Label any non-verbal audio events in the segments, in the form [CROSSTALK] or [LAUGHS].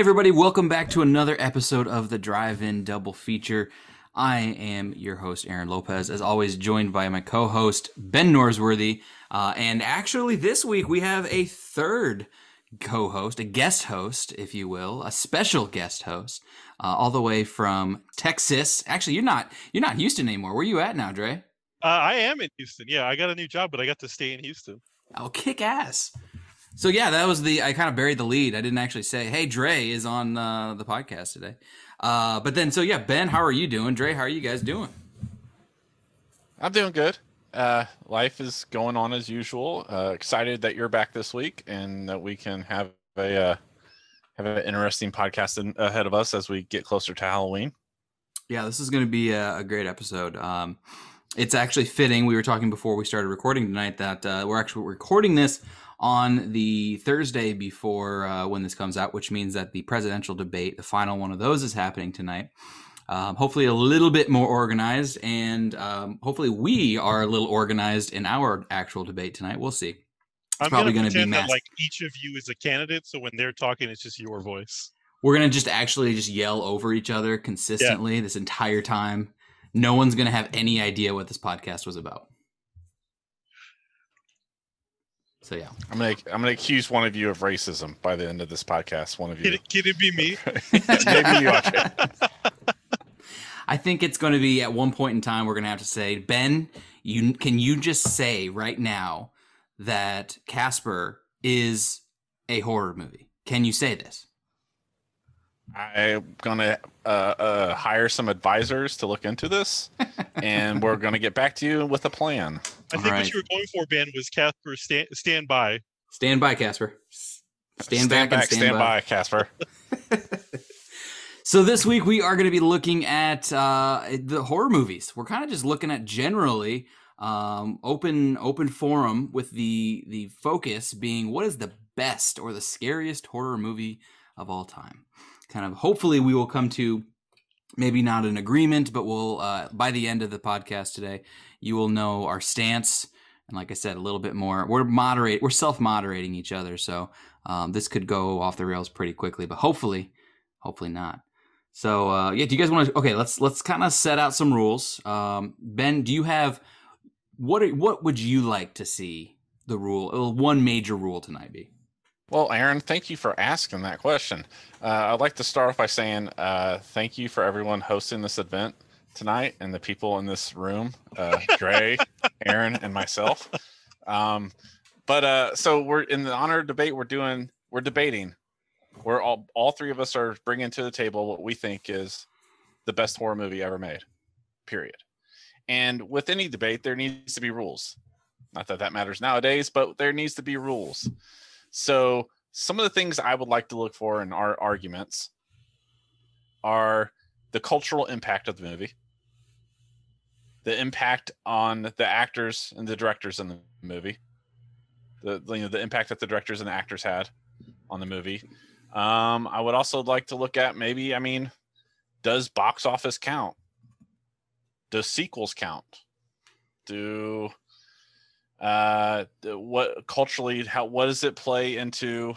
everybody, welcome back to another episode of the Drive In Double Feature. I am your host, Aaron Lopez, as always, joined by my co host, Ben Norsworthy. Uh, and actually, this week we have a third co host, a guest host, if you will, a special guest host, uh, all the way from Texas. Actually, you're not you're not Houston anymore. Where are you at now, Dre? Uh, I am in Houston. Yeah, I got a new job, but I got to stay in Houston. Oh, kick ass. So yeah, that was the I kind of buried the lead. I didn't actually say, "Hey, Dre is on uh, the podcast today." Uh, but then, so yeah, Ben, how are you doing? Dre, how are you guys doing? I'm doing good. Uh, life is going on as usual. Uh, excited that you're back this week and that we can have a uh, have an interesting podcast in, ahead of us as we get closer to Halloween. Yeah, this is going to be a, a great episode. Um, it's actually fitting. We were talking before we started recording tonight that uh, we're actually recording this on the Thursday before uh, when this comes out, which means that the presidential debate, the final one of those, is happening tonight. Um, hopefully, a little bit more organized, and um, hopefully, we are a little organized in our actual debate tonight. We'll see. It's I'm probably going to be that, like each of you is a candidate, so when they're talking, it's just your voice. We're gonna just actually just yell over each other consistently yeah. this entire time. No one's gonna have any idea what this podcast was about. So yeah, I'm gonna I'm gonna accuse one of you of racism by the end of this podcast. One of you. Can it, can it be me? [LAUGHS] Maybe you [LAUGHS] I think it's going to be at one point in time we're going to have to say, Ben, you can you just say right now that Casper is a horror movie? Can you say this? I'm gonna uh, uh, hire some advisors to look into this, [LAUGHS] and we're gonna get back to you with a plan. I think right. what you were going for, Ben, was Casper stand, stand by. Stand by, Casper. Stand, stand back, back, and stand, stand by. by, Casper. [LAUGHS] so this week we are going to be looking at uh, the horror movies. We're kind of just looking at generally um, open open forum with the the focus being what is the best or the scariest horror movie of all time kind of hopefully we will come to maybe not an agreement, but we'll uh, by the end of the podcast today, you will know our stance. And like I said, a little bit more. We're moderate. We're self moderating each other, so um, this could go off the rails pretty quickly. But hopefully, hopefully not. So uh, yeah, do you guys want to? Okay, let's let's kind of set out some rules. Um, ben, do you have what? Are, what would you like to see the rule? Uh, one major rule tonight be? Well, Aaron, thank you for asking that question. Uh, I'd like to start off by saying uh, thank you for everyone hosting this event tonight and the people in this room, uh, Dre, Aaron, and myself. Um, but uh, so we're in the honor debate. We're doing, we're debating. We're all, all three of us are bringing to the table what we think is the best horror movie ever made. Period. And with any debate, there needs to be rules. Not that that matters nowadays, but there needs to be rules. So some of the things I would like to look for in our arguments are the cultural impact of the movie, the impact on the actors and the directors in the movie, the you know the impact that the directors and the actors had on the movie. Um, I would also like to look at maybe, I mean, does box office count? Does sequels count? Do uh what culturally how what does it play into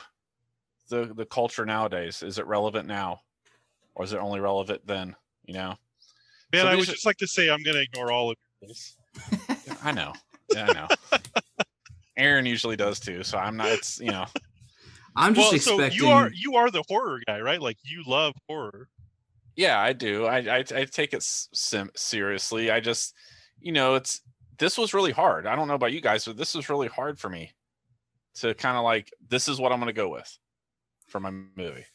the the culture nowadays is it relevant now or is it only relevant then you know man so i would just like to say i'm gonna ignore all of this i know. Yeah i know. Aaron usually does too so i'm not it's you know. I'm just well, expecting so you are you are the horror guy right? Like you love horror. Yeah i do. I i, I take it sim- seriously. I just you know it's this was really hard. I don't know about you guys, but this was really hard for me to kind of like this is what I'm going to go with for my movie.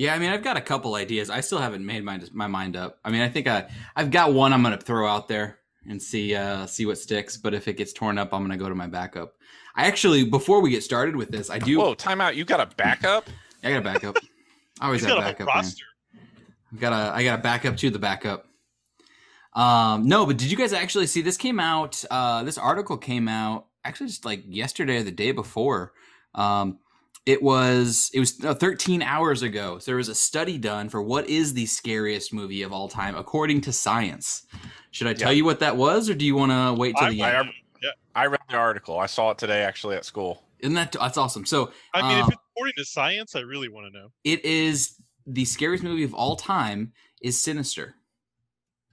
Yeah, I mean, I've got a couple ideas. I still haven't made my my mind up. I mean, I think I I've got one I'm going to throw out there and see uh see what sticks. But if it gets torn up, I'm going to go to my backup. I actually, before we get started with this, I do. Whoa, timeout! You got a backup? I got a backup. I always have backup. Roster. I got a I got a backup to the backup. Um, no, but did you guys actually see this came out? Uh, this article came out actually just like yesterday or the day before. Um, it was it was uh, 13 hours ago. So there was a study done for what is the scariest movie of all time according to science. Should I tell yeah. you what that was, or do you want to wait till I, the end? I, yeah, I read the article. I saw it today actually at school. Isn't that that's awesome? So I mean, if um, it's according to science, I really want to know. It is the scariest movie of all time. Is Sinister.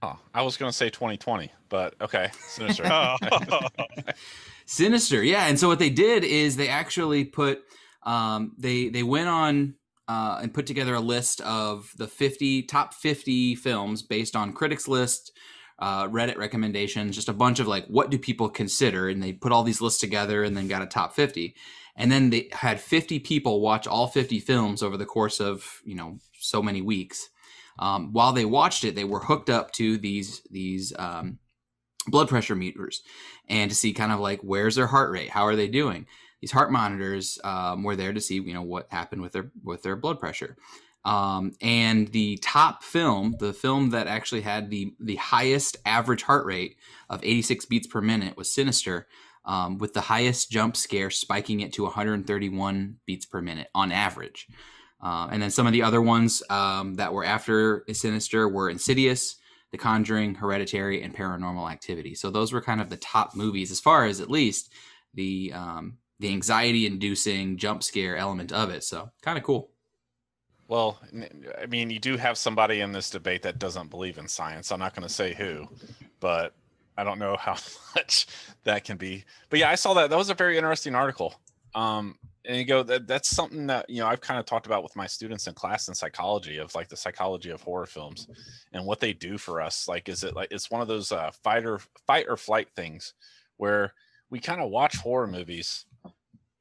Oh, I was going to say 2020, but okay, Sinister. Oh. [LAUGHS] [LAUGHS] [LAUGHS] Sinister, yeah. And so what they did is they actually put um, they they went on uh, and put together a list of the 50 top 50 films based on critics list, uh, Reddit recommendations, just a bunch of like what do people consider, and they put all these lists together and then got a top 50. And then they had 50 people watch all 50 films over the course of you know so many weeks. Um, while they watched it, they were hooked up to these these um, blood pressure meters and to see kind of like where's their heart rate, how are they doing. These heart monitors um, were there to see you know what happened with their with their blood pressure. Um, and the top film, the film that actually had the the highest average heart rate of 86 beats per minute, was Sinister, um, with the highest jump scare spiking it to 131 beats per minute on average. Uh, and then some of the other ones um, that were after Sinister were Insidious, The Conjuring, Hereditary, and Paranormal Activity. So those were kind of the top movies, as far as at least the um, the anxiety-inducing jump scare element of it. So kind of cool. Well, I mean, you do have somebody in this debate that doesn't believe in science. I'm not going to say who, but I don't know how [LAUGHS] much that can be. But yeah, I saw that. That was a very interesting article. Um, and you go that that's something that you know I've kind of talked about with my students in class in psychology of like the psychology of horror films and what they do for us. Like, is it like it's one of those uh, fight or fight or flight things where we kind of watch horror movies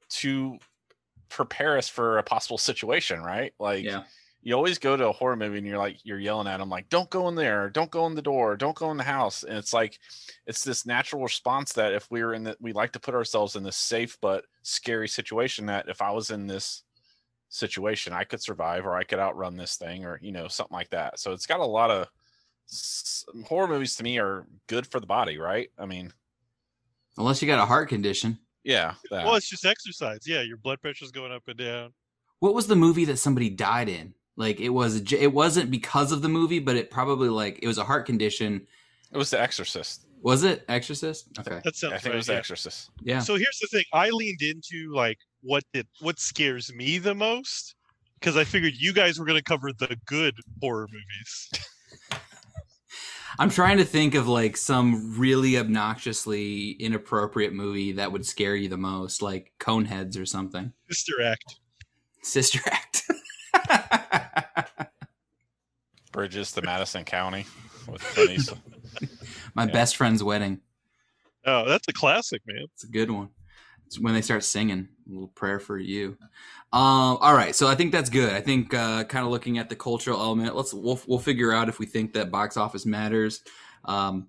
to prepare us for a possible situation, right? Like, Yeah. you always go to a horror movie and you're like you're yelling at them like don't go in there don't go in the door don't go in the house and it's like it's this natural response that if we were in that we like to put ourselves in this safe but scary situation that if i was in this situation i could survive or i could outrun this thing or you know something like that so it's got a lot of horror movies to me are good for the body right i mean Unless you got a heart condition. Yeah that. Well, it's just exercise. Yeah, your blood pressure's going up and down. What was the movie that somebody died in? Like it was, it wasn't because of the movie, but it probably like it was a heart condition. it was the exorcist Was it Exorcist? Okay, That sounds i think right. it was the yeah. exorcist yeah. So here's the thing. I leaned into like what did what scares me the most because I figured you guys were going to cover the good horror movies. [LAUGHS] I'm trying to think of like some really obnoxiously inappropriate movie that would scare you the most, like Coneheads or something. Sister Act. Sister Act. [LAUGHS] bridges to madison county with Clint [LAUGHS] My Yeah. best friend's wedding. Oh, that's a classic, man. It's a good one. It's when they start singing a little prayer for you. Um, all right, so I think that's good. I think uh, kind of looking at the cultural element. Let's we'll we'll figure out if we think that box office matters. Um,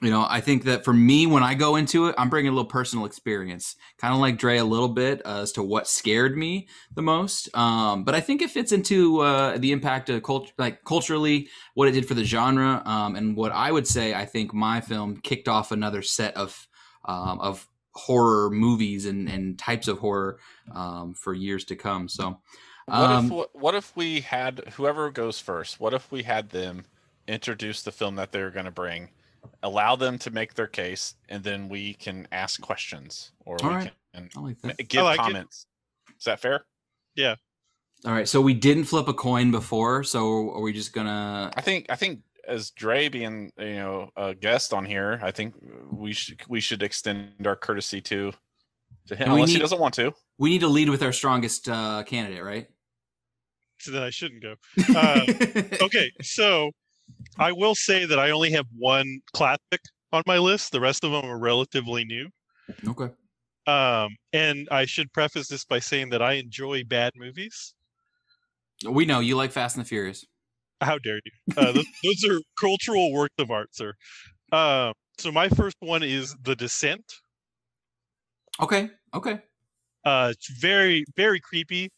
you know, I think that for me, when I go into it, I'm bringing a little personal experience, kind of like Dre a little bit uh, as to what scared me the most. Um, but I think it fits into uh, the impact of culture, like culturally, what it did for the genre, um, and what I would say. I think my film kicked off another set of um, of horror movies and, and types of horror um, for years to come. So, What um, if what if we had whoever goes first? What if we had them introduce the film that they're going to bring, allow them to make their case, and then we can ask questions or we right. can like give like comments. Is that fair? Yeah. All right, so we didn't flip a coin before, so are we just gonna? I think I think as Dre being you know a guest on here, I think we should we should extend our courtesy to to him And we unless he doesn't want to. We need to lead with our strongest uh, candidate, right? So then I shouldn't go. [LAUGHS] Uh, Okay, so I will say that I only have one classic on my list. The rest of them are relatively new. okay. Um, and I should preface this by saying that I enjoy bad movies. We know you like Fast and the Furious. How dare you? Uh, those, those are cultural works of art, sir. Um, so my first one is The Descent. Okay. Okay. Uh, it's very, very creepy.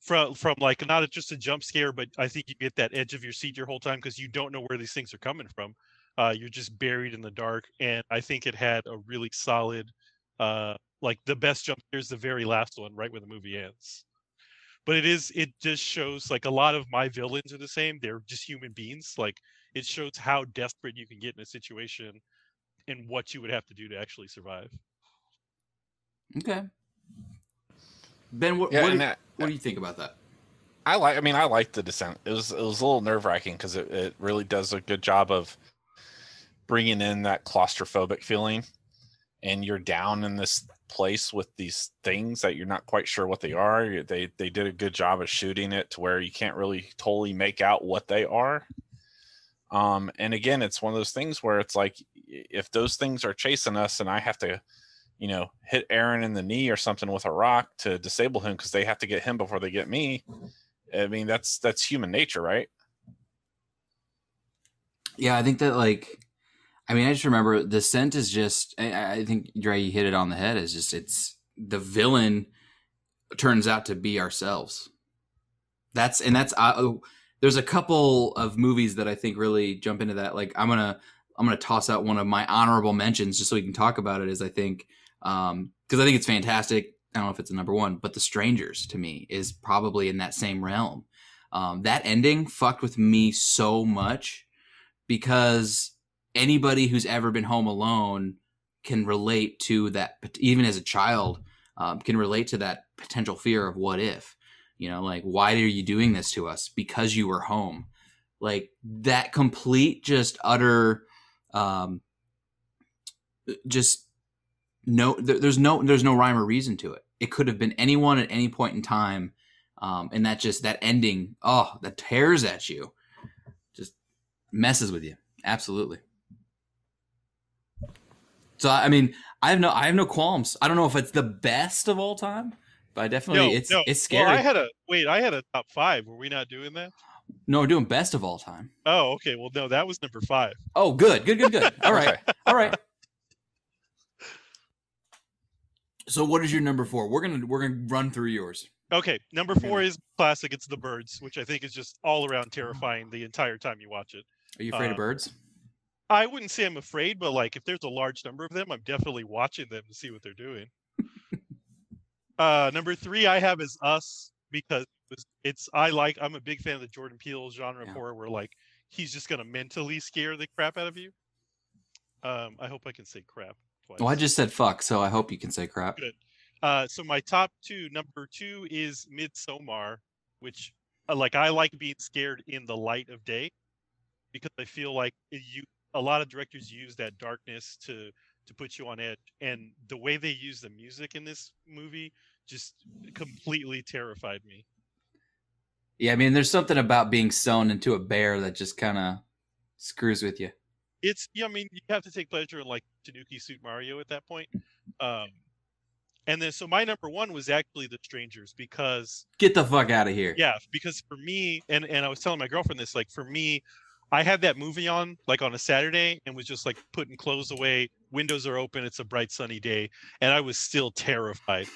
From from like not just a jump scare, but I think you get that edge of your seat your whole time because you don't know where these things are coming from. Uh, you're just buried in the dark, and I think it had a really solid, uh, like the best jump scare is the very last one, right when the movie ends. But it is it just shows like a lot of my villains are the same. They're just human beings. Like it shows how desperate you can get in a situation, and what you would have to do to actually survive. Okay. Ben, what, Yeah, what, do, that- what uh, do you think about that? I like. I mean, I like the descent. It was it was a little nerve wracking because it, it really does a good job of bringing in that claustrophobic feeling, and you're down in this place with these things that you're not quite sure what they are. They they did a good job of shooting it to where you can't really totally make out what they are. Um, and again, it's one of those things where it's like if those things are chasing us, and I have to you know, hit Aaron in the knee or something with a rock to disable him because they have to get him before they get me. I mean, that's that's human nature, right? Yeah, I think that like, I mean, I just remember the scent is just. I, I think Dre you hit it on the head. Is just it's the villain turns out to be ourselves. That's and that's. Uh, there's a couple of movies that I think really jump into that. Like I'm gonna I'm gonna toss out one of my honorable mentions just so we can talk about it. Is I think um because I think it's fantastic. I don't know if it's a number one, but The Strangers to me is probably in that same realm. Um, that ending fucked with me so much because anybody who's ever been home alone can relate to that even as a child um, can relate to that potential fear of what if you know like why are you doing this to us? Because you were home. Like that complete just utter um just no there, there's no there's no rhyme or reason to it. It could have been anyone at any point in time um and that just that ending oh that tears at you just messes with you. Absolutely so i mean i have no i have no qualms i don't know if it's the best of all time but I definitely No, it's no. it's Well, scary I had a wait. I had a top five. Were we not doing that? no we're doing best of all time Oh, okay. Well, no, that was number five. oh good good good good [LAUGHS] All right, all right. so what is your number four we're gonna we're gonna run through yours Okay, number four is classic. It's the birds, which I think is just all around terrifying the entire time you watch it. are you afraid Uh, of birds I wouldn't say I'm afraid, but like if there's a large number of them, I'm definitely watching them to see what they're doing. uh, number three I have is Us because it's, I like I'm a big fan of the Jordan Peele genre Yeah. horror where like he's just gonna mentally scare the crap out of you. Um, I hope I can say crap twice. well i just said fuck so i hope you can say crap Good. Uh, so my top two, number two is Midsommar, which uh, like I like being scared in the light of day because I feel like you a lot of directors use that darkness to to put you on edge, and the way they use the music in this movie just completely terrified me. yeah i mean there's something about being sewn into a bear that just kind of screws with you It's yeah, I mean you have to take pleasure in like Tanuki Suit Mario at that point. Um, and then so my number one was actually The Strangers because get the fuck out of here yeah because for me and and i was telling my girlfriend this like for me i had that movie on like on a saturday and was just like putting clothes away. Windows are open. It's a bright sunny day. And i was still terrified.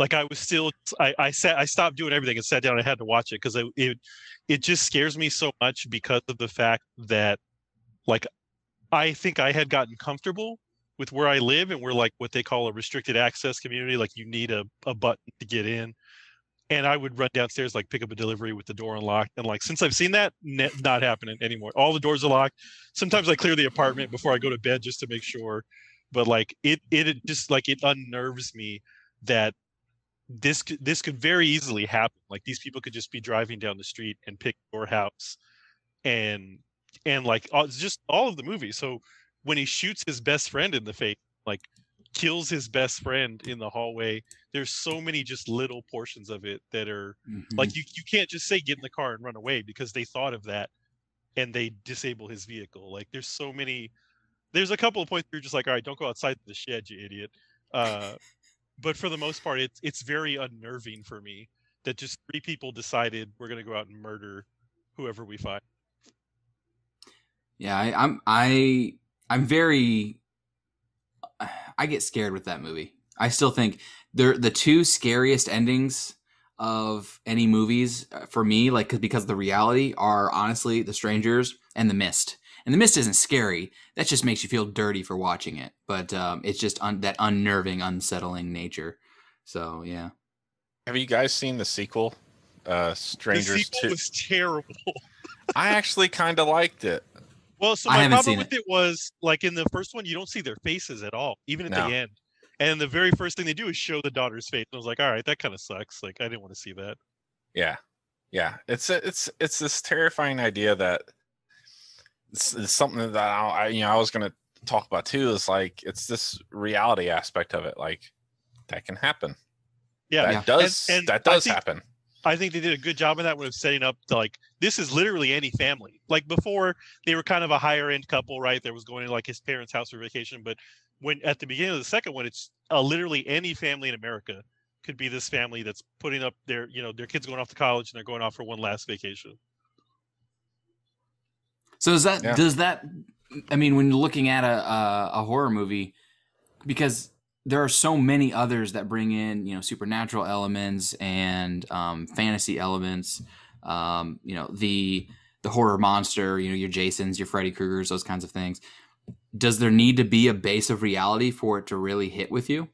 Like i was still i i sat i stopped doing everything and sat down and had to watch it because it, it it just scares me so much because of the fact that like i think i had gotten comfortable with where i live and we're like what they call a restricted access community. Like you need a, a button to get in and I would run downstairs, like pick up a delivery with the door unlocked. And like, since I've seen that, ne- not happening anymore. All the doors are locked. Sometimes I clear the apartment before I go to bed just to make sure. But like, it it, just like it unnerves me that this this could very easily happen. Like these people could just be driving down the street and pick your house, and and like it's just all of the movie. So when he shoots his best friend in the face, like kills his best friend in the hallway. There's so many just little portions of it that are Mhm. like you, you can't just say get in the car and run away because they thought of that and they disable his vehicle. Like there's so many there's a couple of points you're just like all right don't go outside the shed you idiot. Uh but for the most part it's it's very unnerving for me that just three people decided we're going to go out and murder whoever we find. Yeah, I, I'm I I'm very I get scared with that movie. I still think they're the two scariest endings of any movies uh, for me, like because the reality are honestly The Strangers and The Mist. And The Mist isn't scary; that just makes you feel dirty for watching it. But um, it's just un- that unnerving, unsettling nature. So yeah, Have you guys seen the sequel, uh, the Strangers sequel Two? was terrible I actually kind of liked it. Well, so my haven't problem with it. was like in the first one, you don't see their faces at all, even at No. the end. and the very first thing they do is show the daughter's face. And I was like, all right, that kind of sucks. Like I didn't want to see that. Yeah, yeah. It's it's it's this terrifying idea that it's, it's something that I, I you know I was gonna talk about too. Is like it's this reality aspect of it. Like that can happen. Yeah, that Yeah. does And- and that does think- happen. I think they did a good job of that when of setting up to like this is literally any family. Like before, they were kind of a higher end couple, right? That was going to like his parents' house for vacation. But when at the beginning of the second one, it's uh, literally any family in America could be this family that's putting up their you know their kids going off to college and they're going off for one last vacation. So is that Yeah. does that? I mean, when you're looking at a, a a horror movie, because there are so many others that bring in you know supernatural elements and um, fantasy elements. Um, you know the the horror monster. You know your Jasons, your Freddy Krueger's, those kinds of things. Does there need to be a base of reality for it to really hit with you?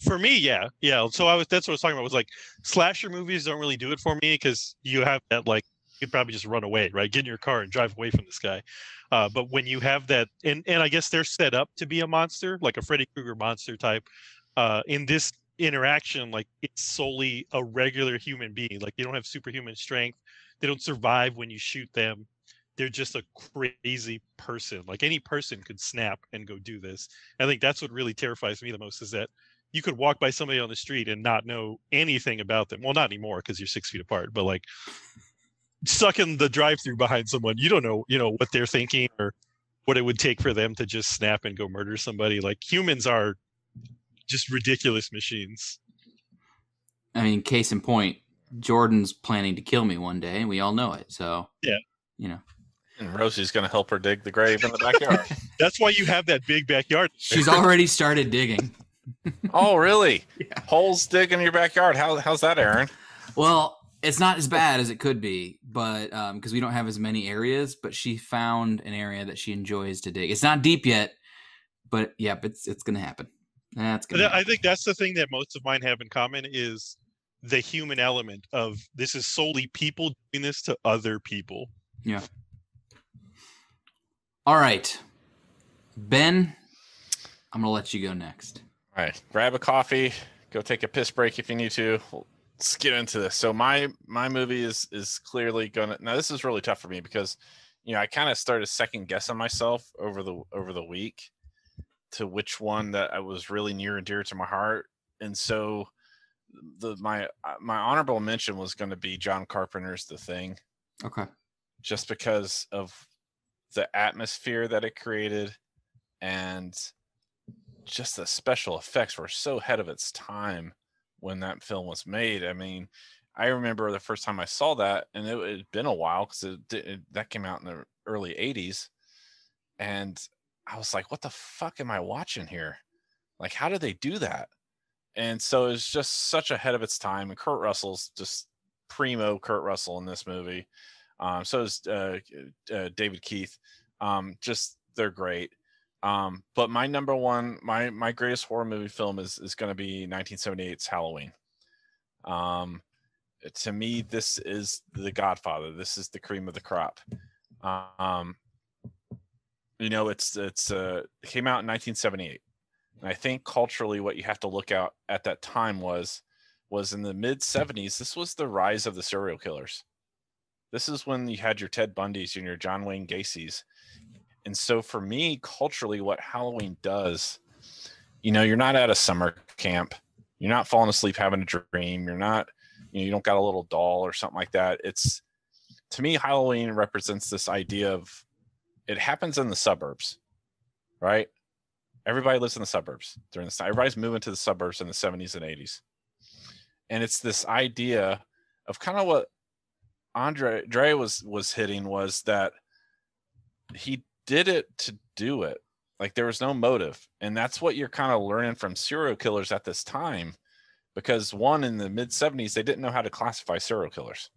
For me, yeah, yeah. So I was that's what I was talking about. Was like slasher movies don't really do it for me because you have that like you probably just run away, right? Get in your car and drive away from this guy. Uh, but when you have that, and and I guess they're set up to be a monster, like a Freddy Krueger monster type. Uh, in this interaction, like it's solely a regular human being. Like they don't have superhuman strength. They don't survive when you shoot them. They're just a crazy person. Like any person could snap and go do this. I think that's what really terrifies me the most is that you could walk by somebody on the street and not know anything about them. Well, not anymore because you're six feet apart, but like stuck in the drive through behind someone, you don't know, you know, what they're thinking or what it would take for them to just snap and go murder somebody. Like humans are just ridiculous machines. I mean, case in point, Jordan's planning to kill me one day, and we all know it. So Yeah. you know, And Rosie's gonna help her dig the grave in the backyard. [LAUGHS] That's why you have that big backyard. she's already started digging. oh, really? [LAUGHS] Yeah. Holes dig in your backyard. How how's that, Aaron? Well, it's not as bad as it could be, but um, because we don't have as many areas, but she found an area that she enjoys to dig. It's not deep yet, but yep, it's it's gonna happen. That's But gonna. I think that's the thing that most of mine have in common is the human element of this is solely people doing this to other people. Yeah. All right, Ben, I'm gonna let you go next. All right, grab a coffee, go take a piss break if you need to. Let's get into this. So my my movie is is clearly gonna now this is really tough for me because you know I kind of started second guessing myself over the over the week to which one that I was really near and dear to my heart. And so the my uh, my honorable mention was going to be John Carpenter's The Thing Okay. just because of the atmosphere that it created and just the special effects were so ahead of its time when that film was made. I mean, I remember the first time I saw that, and it had been a while because it, it that came out in the early '80s, and I was like, "What the fuck am I watching here? Like, how did they do that?" And so it's just such ahead of its time. And Kurt Russell's just primo Kurt Russell in this movie. Um, so is uh, uh, David Keith. Um, just they're great. Um, but my number one, my my greatest horror movie film is is going to be 1978's Halloween. Um, to me, this is the Godfather. This is the cream of the crop. Um, you know, it's it's uh, came out in 1978, and I think culturally, what you have to look out at that time was was in the mid 70s. This was the rise of the serial killers this is when you had your Ted Bundys and your John Wayne Gacy's. And so for me, culturally, what Halloween does, you know, you're not at a summer camp, you're not falling asleep having a dream, you're not, you know, you don't got a little doll or something like that. It's to me, Halloween represents this idea of it happens in the suburbs, right? Everybody lives in the suburbs during this time. Everybody's moving to the suburbs in the 70s and 80s. And it's this idea of kind of what Andre Dre was was hitting was that he did it to do it. Like there was no motive. And that's what you're kind of learning from serial killers at this time. Because one in the mid 70s, they didn't know how to classify serial killers.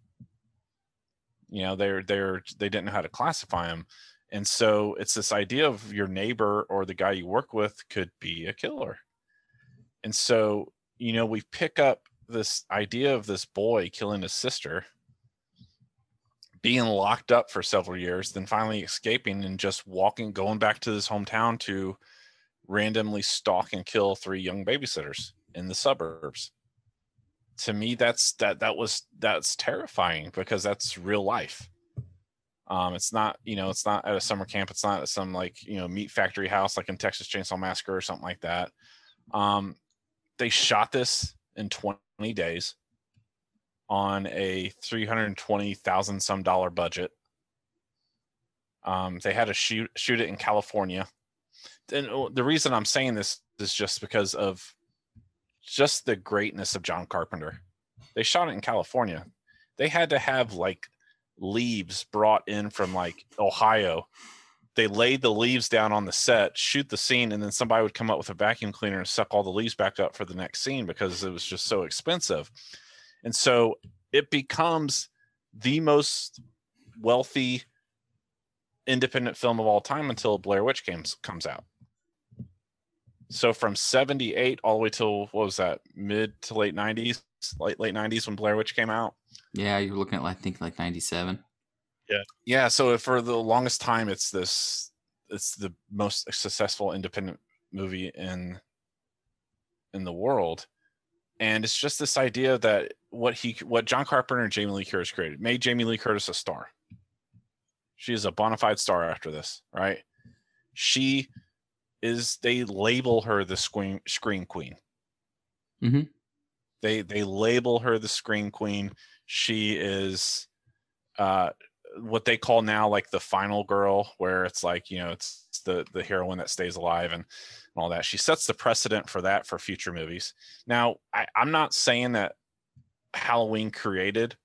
You know, they're they're they didn't know how to classify them. And so it's this idea of your neighbor or the guy you work with could be a killer. And so, you know, we pick up this idea of this boy killing his sister being locked up for several years, then finally escaping and just walking, going back to his hometown to randomly stalk and kill three young babysitters in the suburbs. To me, that's that that was that's terrifying because that's real life. Um, it's not, you know, it's not at a summer camp. It's not at some like, you know, meat factory house like in Texas Chainsaw Massacre or something like that. Um, they shot this in 20 days on a 320,000 some dollar budget. Um, they had to shoot shoot it in California. And uh, the reason I'm saying this is just because of just the greatness of John Carpenter. They shot it in California. They had to have like leaves brought in from like Ohio. They laid the leaves down on the set, shoot the scene, and then somebody would come up with a vacuum cleaner and suck all the leaves back up for the next scene because it was just so expensive. And so it becomes the most wealthy independent film of all time until Blair Witch Games comes out. So from 78 all the way till what was that, mid to late 90s, late late 90s when Blair Witch came out. Yeah, you're looking at I think like 97. Yeah, Yeah, so for the longest time it's this it's the most successful independent movie in in the world. And it's just this idea that what he what John Carpenter and Jamie Lee Curtis created made Jamie Lee Curtis a star. She is a bona fide star after this, right? She is they label her the screen screen queen. Mhm. They they label her the screen queen. She is uh what they call now like the final girl, where it's like, you know, it's the the heroine that stays alive and, and all that. She sets the precedent for that for future movies. Now, I, I'm not saying that Halloween created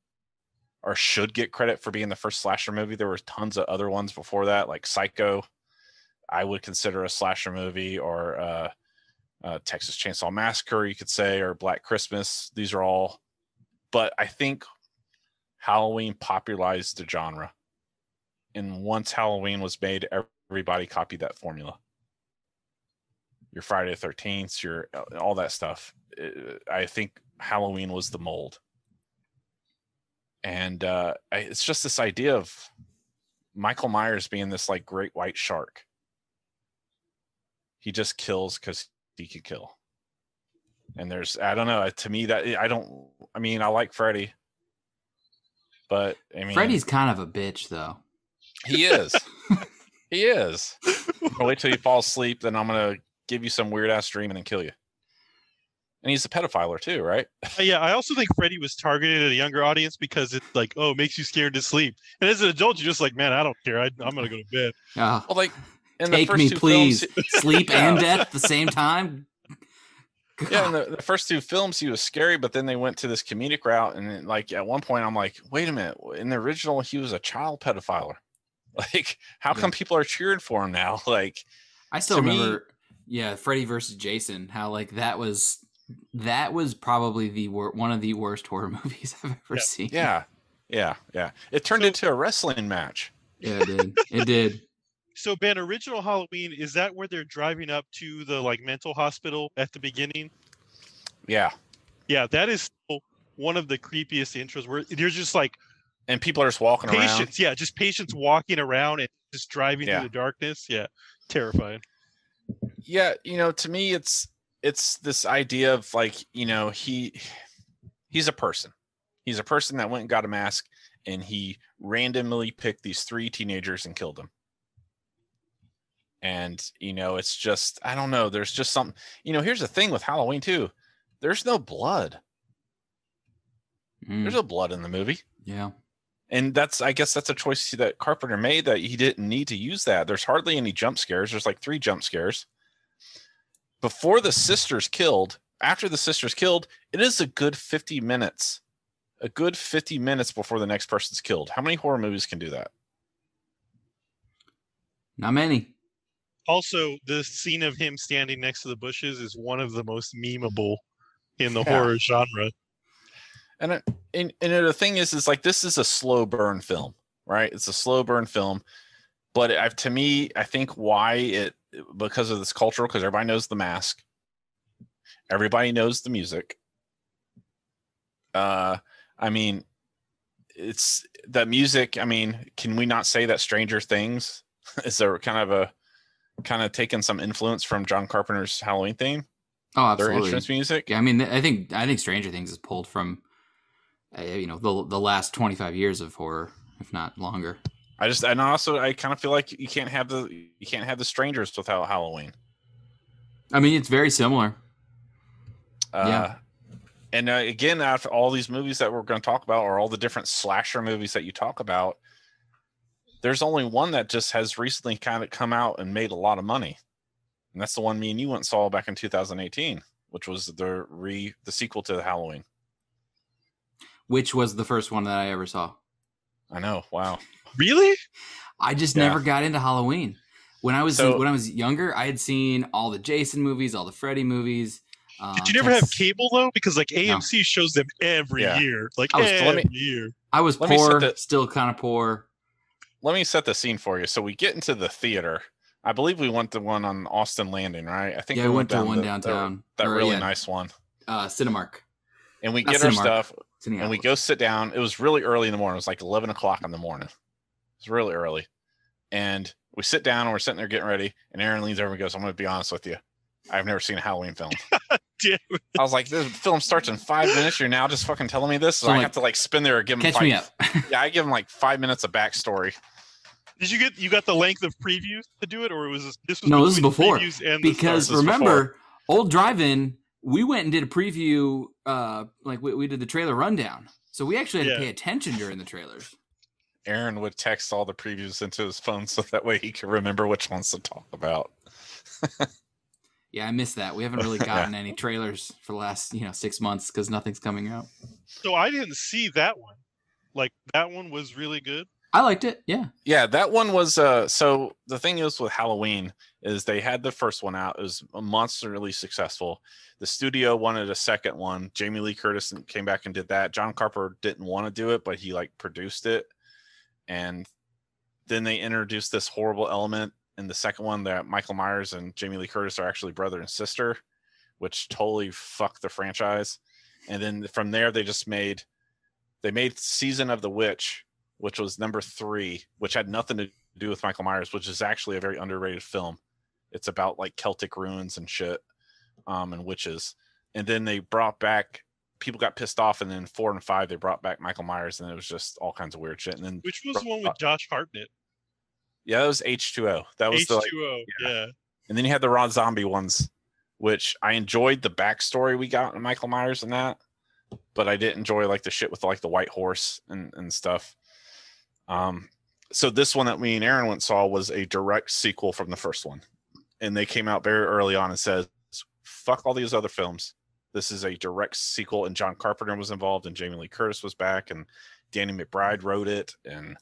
or should get credit for being the first slasher movie. There were tons of other ones before that, like Psycho. I would consider a slasher movie, or uh, uh, Texas Chainsaw Massacre, you could say, or Black Christmas. These are all, but I think Halloween popularized the genre. And once Halloween was made, everybody copied that formula. Your Friday the Thirteenth, your all that stuff. Uh, I think Halloween was the mold and uh, I, it's just this idea of Michael Myers being this like great white shark. He just kills because he could kill. And there's I don't know to me that I don't I mean I like Freddy, but I mean Freddy's kind of a bitch though. he is he is. [LAUGHS] Wait till you fall asleep, then I'm gonna give you some weird ass dream and then kill you. And he's a pedophile too, right? Uh, yeah, I also think Freddy was targeted at a younger audience because it's like, oh, it makes you scared to sleep. And as an adult, you're just like, man, I don't care. I, I'm gonna go to bed. Uh, Well, like in the take first me, two please. films, Sleep [LAUGHS] Yeah. and death at the same time. [LAUGHS] Yeah, in the, the first two films, he was scary, but then they went to this comedic route, and then, like at one point, I'm like, wait a minute, in the original, he was a child pedophile. [LAUGHS] Like, how Yeah. come people are cheering for him now? [LAUGHS] Like, I still to me- remember, yeah, Freddy versus Jason. How like that was that was probably the wor- one of the worst horror [LAUGHS] movies I've ever Yeah. seen. yeah, yeah, yeah. It turned So- into a wrestling match. yeah, it did. It did. So Ben, original Halloween is that where they're driving up to the like mental hospital at the beginning? Yeah, Yeah, that is one of the creepiest intros where there's just like and people are just walking around. Yeah, just patients walking around and just driving Yeah. through the darkness. Yeah, terrifying. yeah you know to me it's it's this idea of like you know he he's a person he's a person that went and got a mask and he randomly picked these three teenagers and killed them and you know it's just i don't know there's just something you know here's the thing with halloween too there's no blood Mm, there's no blood in the movie yeah. And that's i guess that's a choice that carpenter made that he didn't need to use that there's hardly any jump scares there's like three jump scares before the sisters killed after the sisters killed it is a good 50 minutes a good 50 minutes before the next person's killed how many horror movies can do that Not many. Also, the scene of him standing next to the bushes is one of the most memeable in the Yeah. horror genre. And it, and, and the thing is is like this is a slow burn film right? It's a slow burn film. But I've, to me i think why it because of this cultural because everybody knows the mask. Everybody knows the music. Uh i mean it's that music i mean can we not say that stranger things [LAUGHS] is there kind of a kind of taken some influence from John Carpenter's Halloween theme, Oh, absolutely. their entrance music. Yeah, I mean, I think I think Stranger Things is pulled from, you know, the the last twenty five years of horror, if not longer. I just and also I kind of feel like you can't have the you can't have the strangers without Halloween. I mean, it's very similar. Uh, Yeah. And uh, again, out of all these movies that we're going to talk about, or all the different slasher movies that you talk about, there's only one that just has recently kind of come out and made a lot of money, and that's the one me and you went and saw back in 2018, which was the re the sequel to the Halloween. Which was the first one that I ever saw. I know. Wow. Really? I just Yeah. never got into Halloween. When I was So- when I was younger, I had seen all the Jason movies, all the Freddy movies. Uh, Did you never have cable though? Because like AMC shows them every Yeah. year, like I was- every me- year. I was Let poor, the- still kind of poor. Let me set the scene for you. So we get into the theater. I believe we went to one on Austin Landing, right? I think Yeah, we went to one the- downtown. That, that Or, really yeah, nice one. uh, Cinemark. And we Not get our stuff. It's in and we go sit down. It was really early in the morning. It was like 11 o'clock in the morning. It's really early. And we sit down and we're sitting there getting ready. And Aaron leans over and goes, I'm going to be honest with you. I've never seen a Halloween film. [LAUGHS] Damn it. I was like, this film starts in five minutes. You're now just fucking telling me this. So, So, I like, have to like spin there and give him Catch five, me up. [LAUGHS] Yeah, I give him like five minutes of backstory. Did you get you got the length of previews to do it, or was this this was No, this is before, and because start? was remember, old drive-in, we went and did a preview. Uh, like we, we did the trailer rundown, so we actually had Yeah. to pay attention during the trailers. Aaron would text all the previews into his phone so that way he could remember which ones to talk about. [LAUGHS] Yeah, I missed that. We haven't really Yeah. [LAUGHS] gotten any trailers for the last you know six months because nothing's coming out. so I didn't see that one. Like that one was really good. I liked it. Yeah, Yeah, that one was uh so the thing is with Halloween is they had the first one out. It was monsterly successful. The studio wanted a second one. Jamie Lee Curtis came back and did that. John Carper didn't want to do it, but he like produced it. And then they introduced this horrible element in the second one that Michael Myers and Jamie Lee Curtis are actually brother and sister, which totally fucked the franchise. And then from there they just made they made Season of the Witch, which was number three, which had nothing to do with Michael Myers, which is actually a very underrated film. It's about like Celtic ruins and shit, um, and witches. And then they brought back people got pissed off, and then four and five they brought back Michael Myers, and it was just all kinds of weird shit. And then Which was the one with Josh Hartnett? yeah, that was H two O. That was H the like, two O. Yeah. and then you had the Rob Zombie ones, which I enjoyed the backstory we got in Michael Myers and that, but I didn't enjoy like the shit with like the white horse and, and stuff. Um, so this one that me and Aaron went saw was a direct sequel from the first one, and they came out very early on and says, "Fuck all these other films. This is a direct sequel." And John Carpenter was involved, and Jamie Lee Curtis was back, and Danny McBride wrote it, and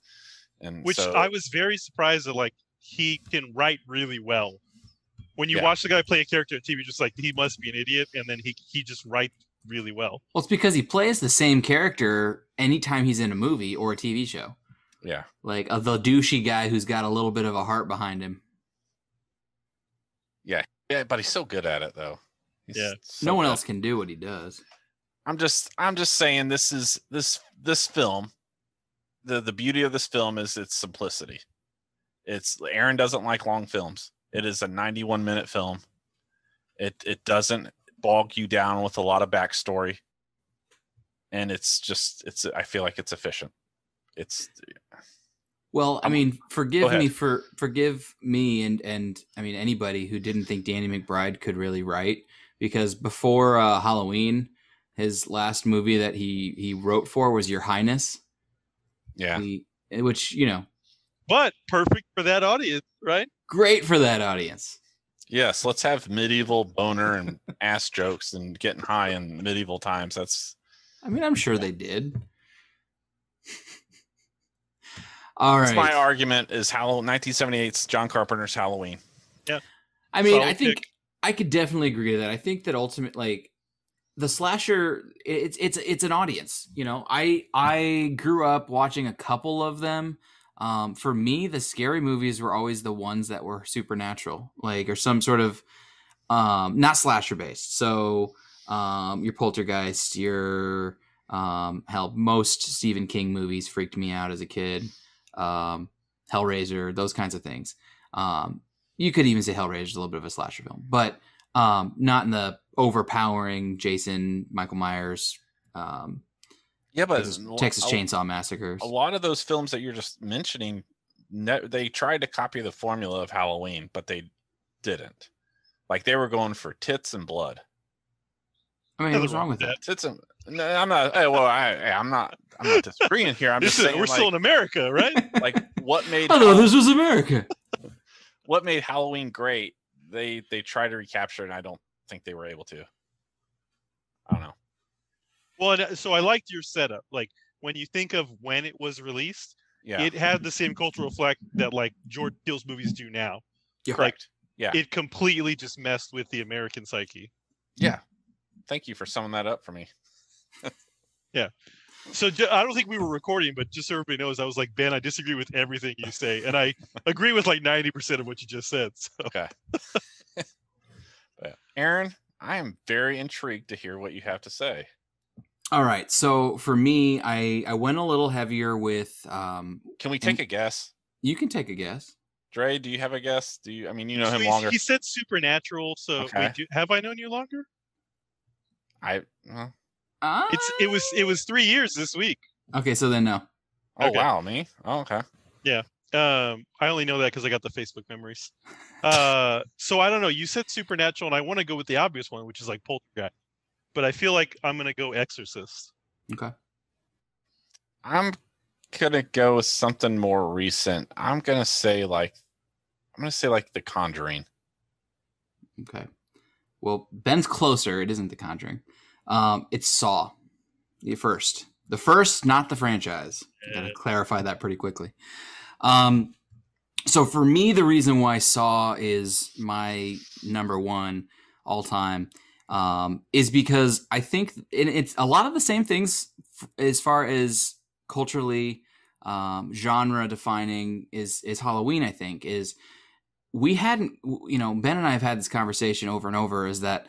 and Which so, I was very surprised that like he can write really well. When you Yeah. watch the guy play a character at TV, just like he must be an idiot, and then he he just writes really well. well, it's because he plays the same character anytime he's in a movie or a TV show, yeah. like uh, the douchey guy who's got a little bit of a heart behind him. Yeah. Yeah, but he's so good at it though. He's Yeah. so no one good. else can do what he does. I'm just I'm just saying this is this this film the the beauty of this film is its simplicity. It's Aaron doesn't like long films. It is a 91 minute film. It it doesn't bog you down with a lot of backstory. And it's just it's I feel like it's efficient. It's Well, I I'm- mean, forgive me for forgive me and and I mean anybody who didn't think Danny McBride could really write because before uh, Halloween, his last movie that he he wrote for was Your Highness, yeah. He- which you know But perfect for that audience, right? great for that audience. Yes, let's have medieval boner and ass jokes and getting high in medieval times. That's I mean, I'm sure they did. All that's my argument is Halloween 1978's John Carpenter's Halloween. Yeah. I mean, I think pick. I could definitely agree to that. I think that ultimate like the slasher it's it's it's an audience, you know. I I grew up watching a couple of them. Um for me, the scary movies were always the ones that were supernatural, like or some sort of um not slasher based. So um your poltergeist, your um hell most Stephen King movies freaked me out as a kid. Um Hellraiser, those kinds of things. Um you could even say Hellraiser is a little bit of a slasher film, but um, not in the overpowering Jason, Michael Myers, um, Yeah, but Texas, a- Chainsaw Massacres. A lot of those films that you're just mentioning, ne- they tried to copy the formula of Halloween, but they didn't. Like they were going for tits and blood. I mean, what's wrong wrong with with that? Tits and no, I'm not. eh, Well, I, I'm not. I'm not disagreeing here. I'm [LAUGHS] just is, saying, we're like, still in America, right? [LAUGHS] like what made I thought Hall- this was America. [LAUGHS] what made Halloween great. They they tried to recapture, and I don't think they were able to. I don't know. well, uh, so I liked your setup. Like when you think of when it was released, Yeah, it had the same cultural effect that like George Peele's movies do now. Yeah. Like Yeah. it completely just messed with the American psyche. yeah. Thank you for summing that up for me. [LAUGHS] Yeah. So I don't think we were recording, but just so everybody knows, I was like, Ben, I disagree with everything you say, and I [LAUGHS] agree with like ninety percent of what you just said. So [LAUGHS] But Aaron, I am very intrigued to hear what you have to say. All right, so for me, I I went a little heavier with. Um, Can we take a guess? you can take a guess. Dre, do you have a guess? Do you? I mean, you know him longer. He said supernatural. So Okay. wait, do, have I known you longer? I. well, Uh, It's it was it was three years this week. okay. So then no. oh Okay. wow, me. Oh, okay. Yeah. Um, I only know that because I got the Facebook memories. Uh, so I don't know. You said supernatural, and I want to go with the obvious one, which is like Poltergeist. But I feel like I'm gonna go Exorcist. Okay. I'm gonna go with something more recent. I'm gonna say like, I'm gonna say like The Conjuring. Okay. Well, Ben's closer. It isn't The Conjuring. Um, it's Saw. The first. The first, not the franchise. Got to clarify that pretty quickly. Um, so for me, the reason why Saw is my number one all time um, is because I think it's a lot of the same things as far as culturally um, genre defining is is Halloween. I think is we hadn't you know Ben and I have had this conversation over and over is that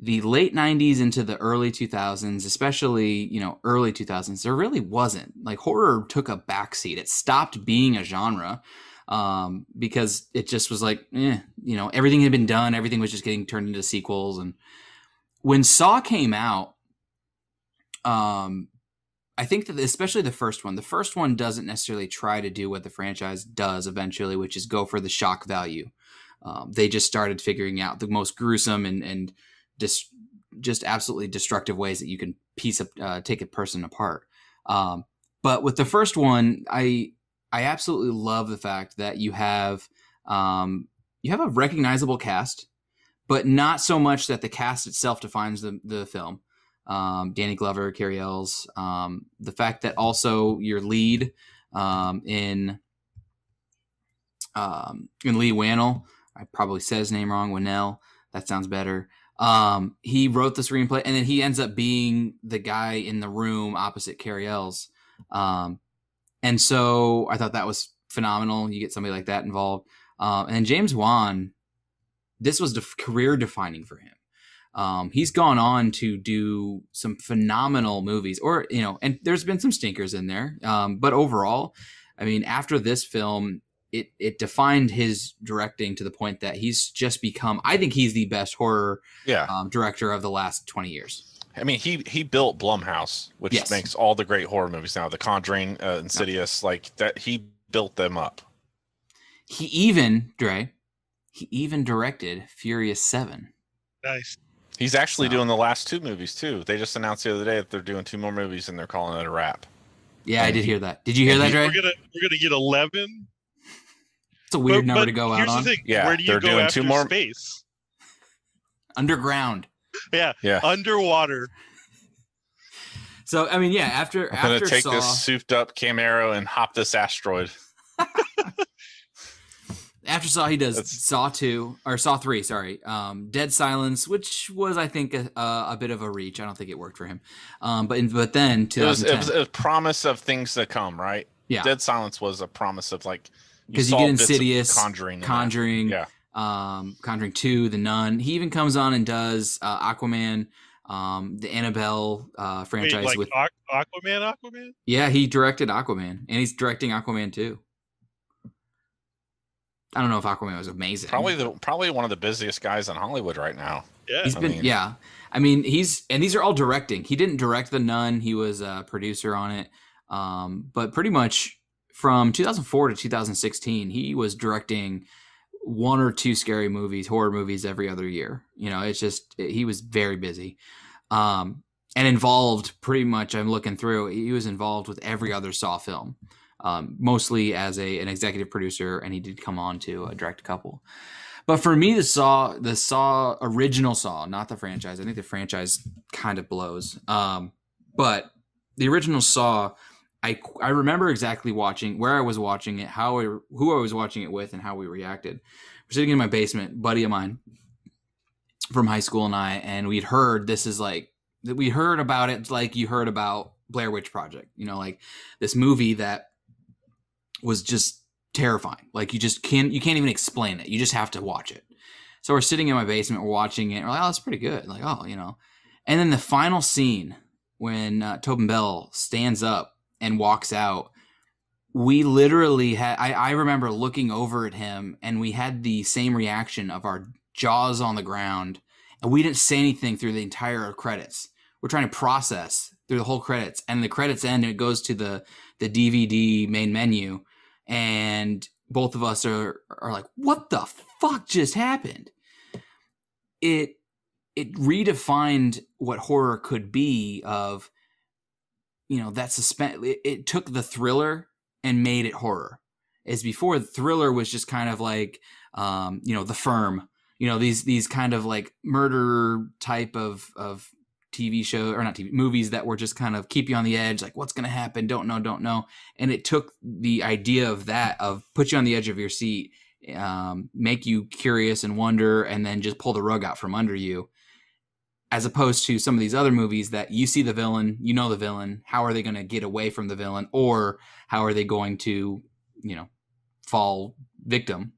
the late 90s into the early 2000s especially you know early 2000s there really wasn't. Like horror took a backseat. It stopped being a genre um, because it just was like eh, you know everything had been done. Everything was just getting turned into sequels. And when saw came out um I think that especially the first one, the first one doesn't necessarily try to do what the franchise does eventually, which is go for the shock value. Um, they just started figuring out the most gruesome and and dis- just absolutely destructive ways that you can piece up, uh, take a person apart. Um, but with the first one, I I absolutely love the fact that you have um, you have a recognizable cast, but not so much that the cast itself defines the the film um, Danny Glover, Cary Elwes. Um, the fact that also your lead um, in um, in Leigh Whannell, I probably said his name wrong. Whannell, that sounds better. Um, he wrote the screenplay, and then he ends up being the guy in the room opposite Cary Elwes. Um, and so I thought that was phenomenal. You get somebody like that involved. Um, and James Wan, this was def- career defining for him. Um, he's gone on to do some phenomenal movies, or you know, and there's been some stinkers in there. Um, but overall, I mean, after this film, it it defined his directing to the point that he's just become. I think he's the best horror Yeah, um, director of the last twenty years. I mean he he built Blumhouse, which Yes. makes all the great horror movies now. The Conjuring, uh, Insidious, like that. He built them up. He even Dre, he even directed Furious Seven. Nice. He's actually So- doing the last two movies too. They just announced the other day that they're doing two more movies and they're calling it a wrap. Yeah, I did he- hear that. Did you hear that, he- Dre? We're gonna we're gonna get eleven. It's a weird But- number but to go out here's on. thing. Yeah, Where do you they're go doing after two more- space? Underground. Yeah, Yeah, underwater. [LAUGHS] So I mean, yeah. After I'm gonna after take Saw, this souped up Camaro and hop this asteroid. [LAUGHS] after Saw, he does That's- Saw two or Saw three. Sorry, um, Dead Silence, which was I think a, a, a bit of a reach. I don't think it worked for him. Um, but but then It was, 2010, it was a promise of things to come, right? Yeah. Dead Silence was a promise of like because you, saw get Insidious, Conjuring. Conjuring, Yeah. um, Conjuring two, The Nun. He even comes on and does uh, Aquaman, um, the Annabelle uh, Wait, franchise like with. Aquaman, Aquaman. Yeah, he directed Aquaman, and he's directing Aquaman too. I don't know if Aquaman was amazing. Probably the probably one of the busiest guys in Hollywood right now. Yeah. He's I been mean- yeah. I mean, he's and these are all directing. He didn't direct The Nun. He was a producer on it. Um, but pretty much from 2004 to 2016, he was directing one or two scary movies, horror movies every other year. You know, it's just he was very busy. Um, and involved pretty much I'm looking through, he was involved with every other Saw film. Um, mostly as a an executive producer, and he did come on to uh, direct a couple. But for me, the Saw, the Saw original Saw, not the franchise. I think the franchise kind of blows. Um, but the original Saw, I I remember exactly watching where I was watching it, how I, who I was watching it with, and how we reacted. We're sitting in my basement, buddy of mine from high school and I, and we'd heard this is like that we heard about it like you heard about Blair Witch Project. You know, like this movie that was just terrifying. Like you just can't you can't even explain it. You just have to watch it. So we're sitting in my basement, we're watching it. We're like, oh, that's pretty good. Like, oh, you know. And then the final scene when uh, Tobin Bell stands up and walks out, we literally had. I, I remember looking over at him, and we had the same reaction of our jaws on the ground, and we didn't say anything through the entire credits. We're trying to process through the whole credits, and the credits end, and it goes to the the DVD main menu, and both of us are are like, "What the fuck just happened?" It it redefined what horror could be. Of you know that suspense. It, it took the thriller and made it horror. As before, the thriller was just kind of like, um, you know, the firm. You know these these kind of like murder type of of TV show or not TV movies that were just kind of keep you on the edge, like what's going to happen, don't know, don't know. And it took the idea of that of put you on the edge of your seat, um, make you curious and wonder, and then just pull the rug out from under you. As opposed to some of these other movies that you see the villain, you know the villain. How are they going to get away from the villain, or how are they going to, you know, fall victim?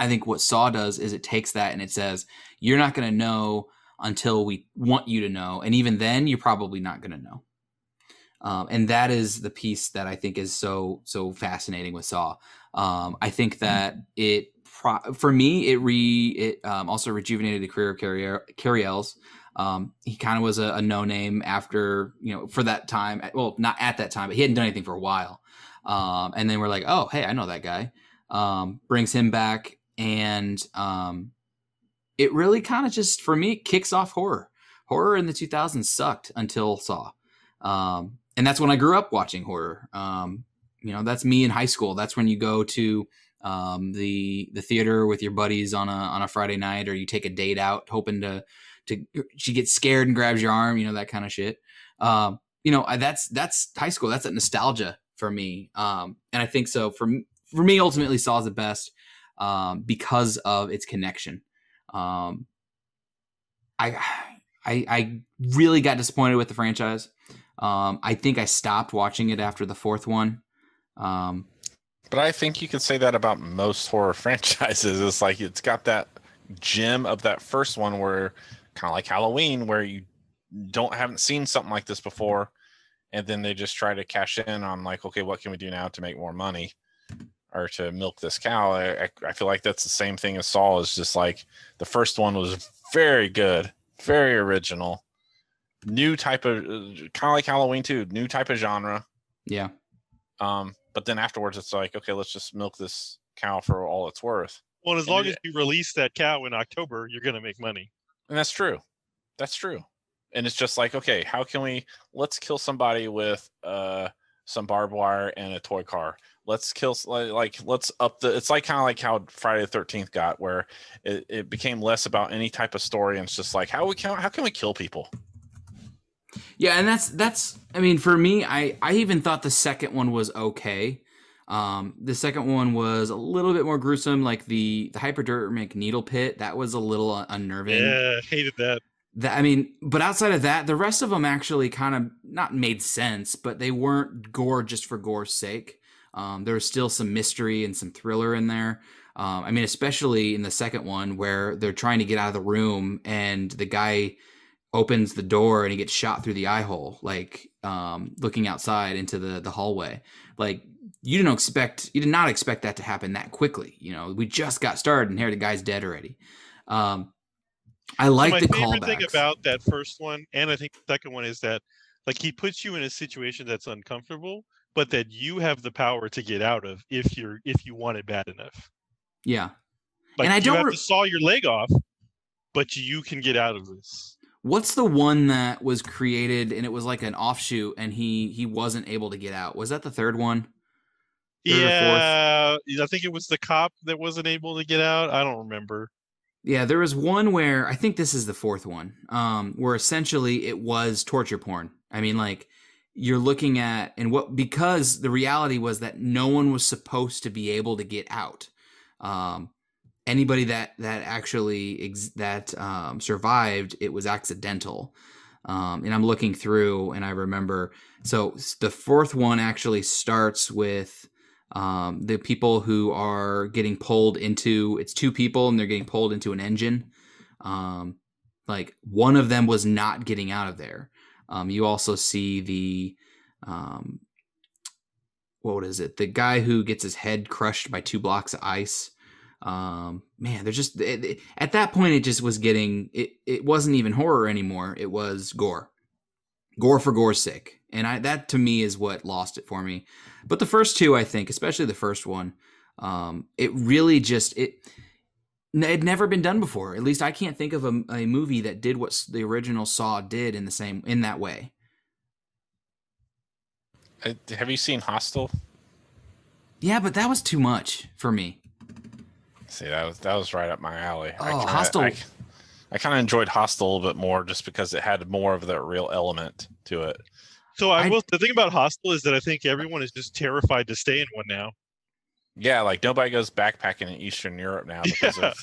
I think what Saw does is it takes that and it says you're not going to know until we want you to know. And even then, you're probably not going to know. Um, and that is the piece that I think is so so fascinating with Saw. Um, I think that it pro- for me it re it um, also rejuvenated the career of Cary, Cary Elwes. Um, he kind of was a, a no name after you know for that time. Well, not at that time, but he hadn't done anything for a while. Um, and then we're like, oh hey, I know that guy. Um, brings him back, and um, it really kind of just for me kicks off horror. Horror in the 2000s sucked until Saw, um, and that's when I grew up watching horror. Um, you know, that's me in high school. That's when you go to um, the the theater with your buddies on a on a Friday night, or you take a date out, hoping to to she gets scared and grabs your arm, you know that kind of shit. Um, you know, that's that's high school. That's a nostalgia for me, um, and I think so. For for me, ultimately, Saw is the best um, because of its connection. Um, I, I, I really got disappointed with the franchise. Um, I think I stopped watching it after the fourth one. Um, But I think you can say that about most horror [LAUGHS] franchises. It's like it's got that gem of that first one where kind of like Halloween where you don't haven't seen something like this before and then they just try to cash in on like okay what can we do now to make more money or to milk this cow I, I- I feel like that's the same thing as Saw is just like the first one was very good very original new type of kind of like Halloween too new type of genre yeah, um, but then afterwards, it's like, okay, let's just milk this cow for all it's worth. Well, as And long it- as you release that cow in October, you're going to make money. And that's true. That's true. And it's just like, okay, how can we let's kill somebody with uh some barbed wire and a toy car. Let's kill like, like let's up the it's like kind of like how Friday the 13th got where it, it became less about any type of story and it's just like how we can how can we kill people? yeah, and that's that's. I mean, for me, I I even thought the second one was okay. Um, the second one was a little bit more gruesome, like the the hypodermic needle pit. That was a little unnerving. Yeah, hated that. that I mean, but outside of that, the rest of them actually kind of not made sense, but they weren't gore just for gore's sake. Um, there was still some mystery and some thriller in there. Um, I mean, especially in the second one where they're trying to get out of the room and the guy opens the door and he gets shot through the eye hole, like um, looking outside into the the hallway. Like you didn't expect, you did not expect that to happen that quickly. You know, we just got started and here the guy's dead already. Um, I like my the favorite callbacks. thing about that first one, and I think the second one, is that like he puts you in a situation that's uncomfortable, but that you have the power to get out of if you're if you want it bad enough. yeah, Like And I you don't have re- to saw your leg off, but you can get out of this. What's the one that was created and it was like an offshoot and he he wasn't able to get out? Was that the third one? Third? Yeah, I think it was the cop that wasn't able to get out. I don't remember. Yeah, there was one where I think this is the fourth one, um, where essentially it was torture porn. I mean, like you're looking at and what because the reality was that no one was supposed to be able to get out. Um, anybody that that actually ex- that um, survived, it was accidental. Um, and I'm looking through, and I remember. So the fourth one actually starts with um, the people who are getting pulled into. It's two people, and they're getting pulled into an engine. Um, like one of them was not getting out of there. Um, you also see the um, what is it? The guy who gets his head crushed by two blocks of ice. Um, man, they're just it, it- at that point. It just was getting it. It wasn't even horror anymore. It was gore, gore for gore's sake, and I that to me is what lost it for me. But the first two, I think, especially the first one, um, it really just it it had never been done before. At least I can't think of a, a movie that did what the original Saw did in the same in that way. Uh, Have you seen Hostel? Yeah, but that was too much for me. See, that was that was right up my alley. I Oh, kinda, Hostel- I, I kind of enjoyed Hostel a little bit more just because it had more of that real element to it. So I, I- will. The thing about Hostel is that I think everyone is just terrified to stay in one now. Yeah, like nobody goes backpacking in Eastern Europe now [LAUGHS] because Yeah. of,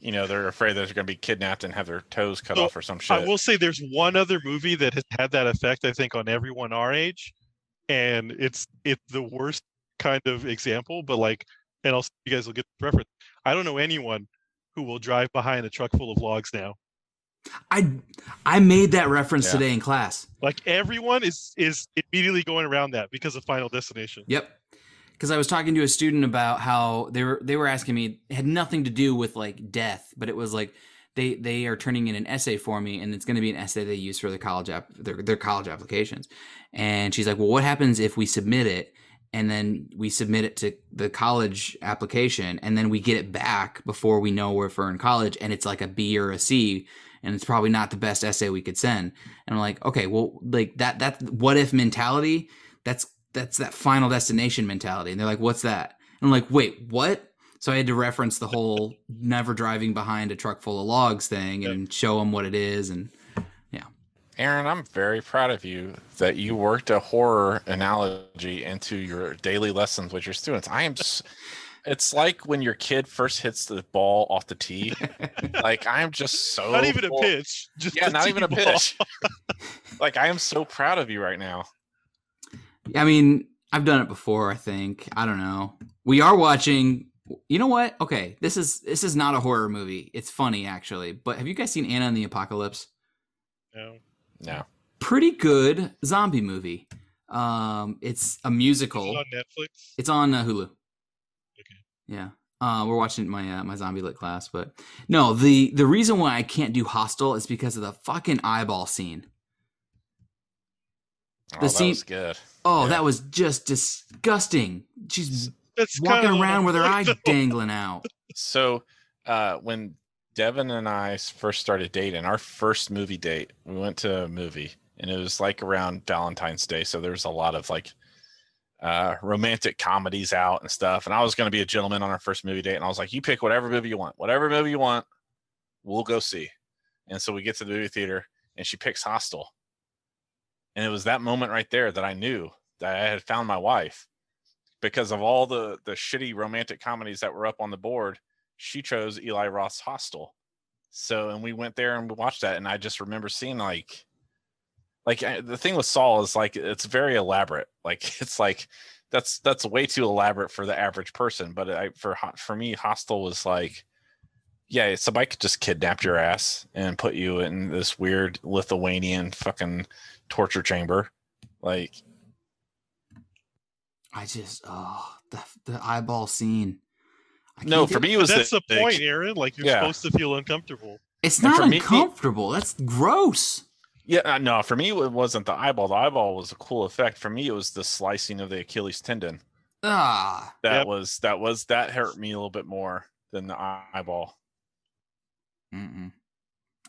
you know, they're afraid they're going to be kidnapped and have their toes cut So, off or some shit. I will say there's one other movie that has had that effect. I think on everyone our age, and it's it's the worst kind of example. But like, and I'll you guys will get the reference. I don't know anyone who will drive behind a truck full of logs now. I I made that reference Yeah. today in class. Like everyone is is immediately going around that because of Final Destination. Yep. Because I was talking to a student about how they were they were asking me it had nothing to do with like death, but it was like they they are turning in an essay for me, and it's going to be an essay they use for their college app their their college applications. And she's like, "Well, what happens if we submit it?" And then we submit it to the college application, and then we get it back before we know we're in college, and it's like a B or a C, and it's probably not the best essay we could send. And I'm like, okay, well, like that that what if mentality, that's that's that final destination mentality. And they're like, what's that? And I'm like, wait, what? So I had to reference the whole [LAUGHS] never driving behind a truck full of logs thing and show them what it is. And yeah. Aaron, I'm very proud of you that you worked a horror analogy into your daily lessons with your students. I am just, it's like when your kid first hits the ball off the tee. [LAUGHS] like, I am just so. Not even a pitch. Just Yeah, not even a ball. pitch. [LAUGHS] like, I am so proud of you right now. I mean, I've done it before, I think. I don't know. We are watching you know what? Okay, this is this is not a horror movie. It's funny actually. But have you guys seen Anna and the Apocalypse? No. No. Pretty good zombie movie. Um, it's a Is musical. it on Netflix? It's on uh, Hulu. Okay. Yeah. Uh, we're watching my uh, my zombie lit class, but no. The the reason why I can't do Hostel is because of the fucking eyeball scene. Oh, The that scene- was good. Oh, Yeah. that was just disgusting. She's That's walking around with her eye like- dangling out. So, uh, when Devin and I first started dating, our first movie date, we went to a movie, and it was like around Valentine's Day. So there was a lot of like uh, romantic comedies out and stuff. And I was going to be a gentleman on our first movie date, and I was like, "You pick whatever movie you want, whatever movie you want, we'll go see." And so we get to the movie theater, and she picks Hostel, and it was that moment right there that I knew that I had found my wife. Because of all the the shitty romantic comedies that were up on the board she chose eli roth's hostel. So and we went there and we watched that and i just remember seeing like like I- the thing with saw is like it's very elaborate. [LAUGHS] Like it's like that's that's way too elaborate for the average person but i for for me hostel was like Yeah, somebody could just kidnap your ass and put you in this weird Lithuanian fucking torture chamber. Like, I just oh the the eyeball scene. No, for me it was That's the, the, point, Aaron. Like you're Yeah. supposed to feel uncomfortable. it's not for me- uncomfortable. That's gross. Yeah, uh, no, for me it wasn't the eyeball. The eyeball was a cool effect. For me, it was the slicing of the Achilles tendon. Ah, That Yep. was that was that hurt me a little bit more than the eyeball. Mm-mm.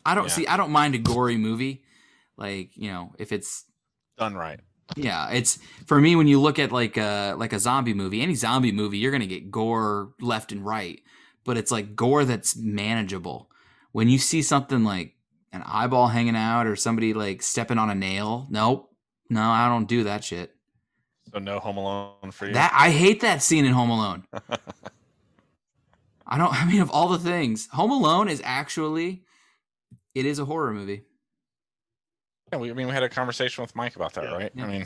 I don't Yeah. see. I don't mind a gory movie, like you know, if it's Done right. yeah, it's for me when you look at like a like a zombie movie, any zombie movie, you're gonna get gore left and right, but it's like gore that's manageable. When you see something like an eyeball hanging out or somebody like stepping on a nail, nope, no, I don't do that shit. So no Home Alone for you. That I hate that scene in Home Alone. [LAUGHS] I don't. [LAUGHS] I mean, of all the things, Home Alone is actually it is a horror movie. yeah, we, I mean, we had a conversation with Mike about that, Yeah. right? Yeah. I mean,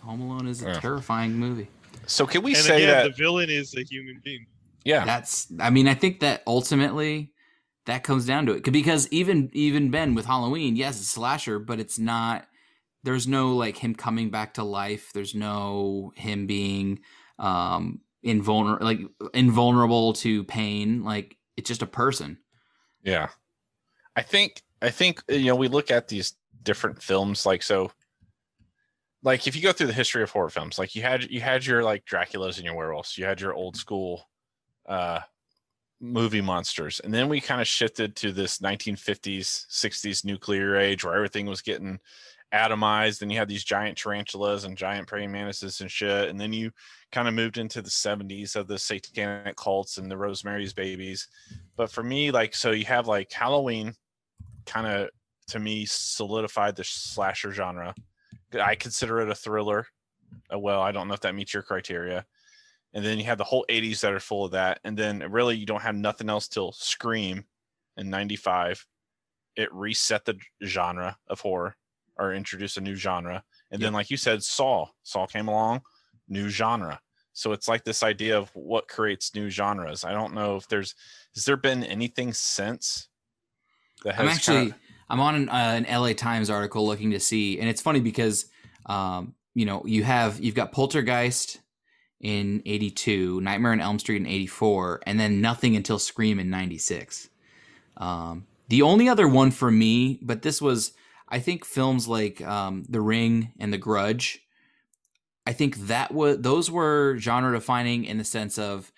Home Alone is a Yeah. terrifying movie. so can we and say again, that? the villain is a human being. yeah, That's. I mean, I think that ultimately that comes down to it because even even Ben with Halloween, yes, it's a slasher, but it's not. There's no like him coming back to life. There's no him being um invulnerable, like invulnerable to pain. Like it's just a person. Yeah. I think I think you know we look at these different films like so like if you go through the history of horror films like you had you had your like Dracula's and your werewolves you had your old school uh movie monsters and then we kind of shifted to this 1950s 60s nuclear age where everything was getting atomized and you had these giant tarantulas and giant praying mantises and shit and then you kind of moved into the 70s of the satanic cults and the rosemary's babies. But for me like so you have like halloween kind of to me solidified the slasher genre. I consider it a thriller. Uh, well i don't know if that meets your criteria. And then you have the whole 80s that are full of that and then really you don't have nothing else till scream in 95 it reset the genre of horror or introduced a new genre. And then like you said saw saw came along new genre. So it's like this idea of what creates new genres. I don't know if there's has there been anything since that has I'm actually kinda- I'm on an, uh, an LA Times article looking to see, and it's funny because um, you know you have you've got Poltergeist in '82, Nightmare on Elm Street in '84, and then nothing until Scream in '96. Um, the only other one for me, but this was I think films like um, The Ring and The Grudge. I think that was those were genre defining in the sense of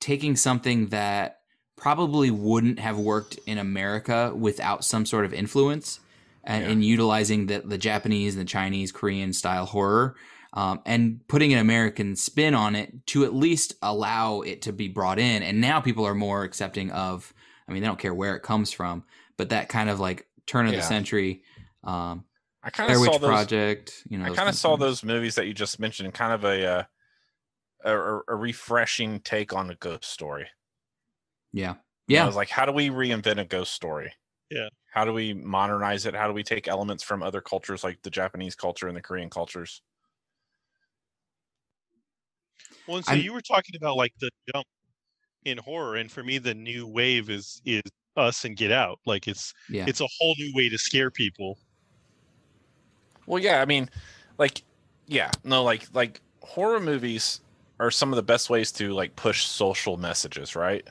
taking something that probably wouldn't have worked in America without some sort of influence and, Yeah. and utilizing the, the Japanese and the Chinese, Korean style horror um, and putting an American spin on it to at least allow it to be brought in. And now people are more accepting of, I mean, they don't care where it comes from, but that kind of like turn of Yeah. the century, um, i kind of saw Witch those Project, you know, I kind of saw those movies that you just mentioned, kind of a, uh, a a refreshing take on a ghost story. Yeah. You know, Yeah. I was like, how do we reinvent a ghost story? Yeah. How do we modernize it? How do we take elements from other cultures like the Japanese culture and the Korean cultures? Well, and so I'm- you were talking about like the jump in horror, and for me, the new wave is is Us and Get Out. Like it's Yeah. it's a whole new way to scare people. Well, yeah, I mean, like, yeah, no, like, like horror movies are some of the best ways to like push social messages, right?